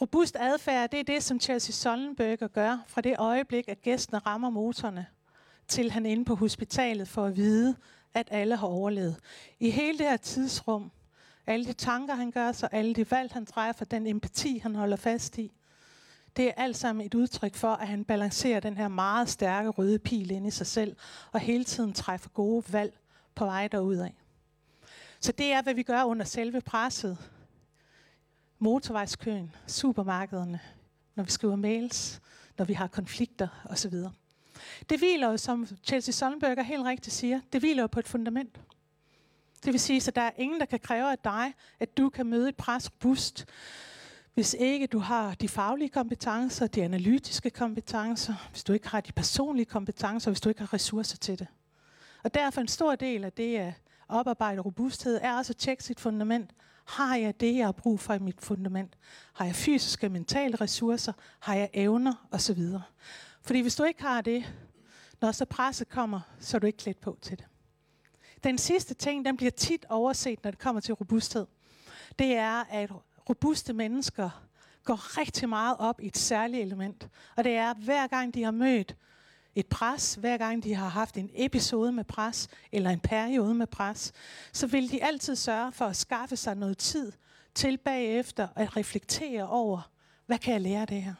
Robust adfærd, det er det, som Chelsea Sollenberger gør fra det øjeblik, at gæsten rammer motorerne, til han er inde på hospitalet for at vide, at alle har overlevet. I hele det her tidsrum, alle de tanker, han gør sig, alle de valg, han træffer, den empati, han holder fast i, det er alt sammen et udtryk for, at han balancerer den her meget stærke røde pil ind i sig selv, og hele tiden træffer gode valg på vej derudad. Så det er, hvad vi gør under selve presset. Motorvejskøen, supermarkederne, når vi skriver mails, når vi har konflikter osv. Det hviler jo, som Chelsea Sonnenberger helt rigtigt siger, det hviler jo på et fundament. Det vil sige, at der er ingen, der kan kræve af dig, at du kan møde et pres robust, hvis ikke du har de faglige kompetencer, de analytiske kompetencer, hvis du ikke har de personlige kompetencer, hvis du ikke har ressourcer til det. Og derfor en stor del af det at oparbejde robusthed er også at tjekke sit fundament. Har jeg det, jeg har brug for i mit fundament? Har jeg fysiske og mentale ressourcer? Har jeg evner? Og så videre. Fordi hvis du ikke har det, når så presset kommer, så er du ikke klædt på til det. Den sidste ting, den bliver tit overset, når det kommer til robusthed. Det er, at robuste mennesker går rigtig meget op i et særligt element. Og det er, at hver gang de har mødt et pres, hver gang de har haft en episode med pres, eller en periode med pres, så vil de altid sørge for at skaffe sig noget tid til bagefter at reflektere over, hvad kan jeg lære af det her?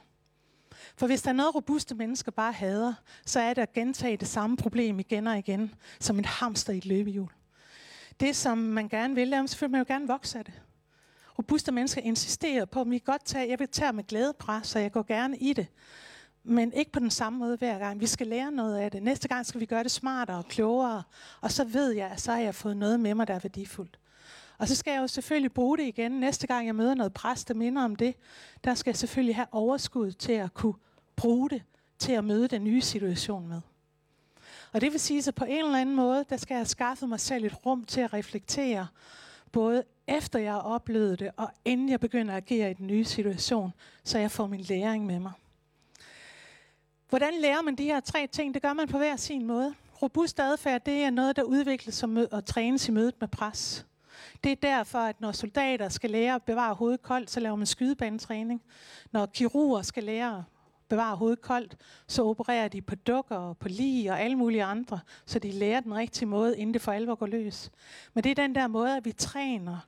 For hvis der er noget, robuste mennesker bare hader, så er det at gentage det samme problem igen og igen, som en hamster i et løbehjul. Det, som man gerne vil, er, selvfølgelig man jo gerne vokse af det. Robuste mennesker insisterer på, at vi godt tage, jeg vil tage med glæde fra, så jeg går gerne i det. Men ikke på den samme måde hver gang. Vi skal lære noget af det. Næste gang skal vi gøre det smartere og klogere. Og så ved jeg, at så har jeg fået noget med mig, der er værdifuldt. Og så skal jeg jo selvfølgelig bruge det igen. Næste gang jeg møder noget præst, der minder om det, der skal jeg selvfølgelig have overskud til at kunne bruge det til at møde den nye situation med. Og det vil sige, at på en eller anden måde, der skal jeg skaffe mig selv et rum til at reflektere, både efter jeg har oplevet det, og inden jeg begynder at agere i den nye situation, så jeg får min læring med mig. Hvordan lærer man de her tre ting? Det gør man på hver sin måde. Robust adfærd, det er noget, der udvikles og trænes i mødet med pres. Det er derfor, at når soldater skal lære at bevare hovedet koldt, så laver man skydebanetræning. Når kirurger skal lære at bevare hovedet koldt, så opererer de på dukker og på lige og alle mulige andre, så de lærer den rigtige måde, inden det for alvor går løs. Men det er den der måde, at vi træner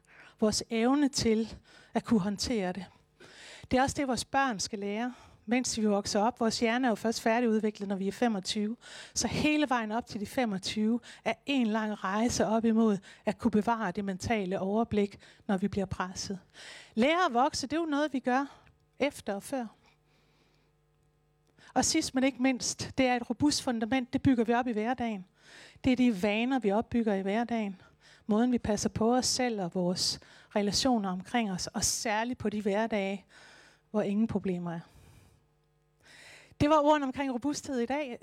vores evne til at kunne håndtere det. Det er også det, vores børn skal lære mens vi vokser op. Vores hjerne er jo først færdigudviklet, når vi er 25. Så hele vejen op til de 25 er en lang rejse op imod at kunne bevare det mentale overblik, når vi bliver presset. Lære at vokse, det er jo noget, vi gør efter og før. Og sidst men ikke mindst, det er et robust fundament, det bygger vi op i hverdagen. Det er de vaner, vi opbygger i hverdagen. Måden, vi passer på os selv og vores relationer omkring os, og særligt på de hverdage, hvor ingen problemer er. Det var ordene omkring robusthed i dag.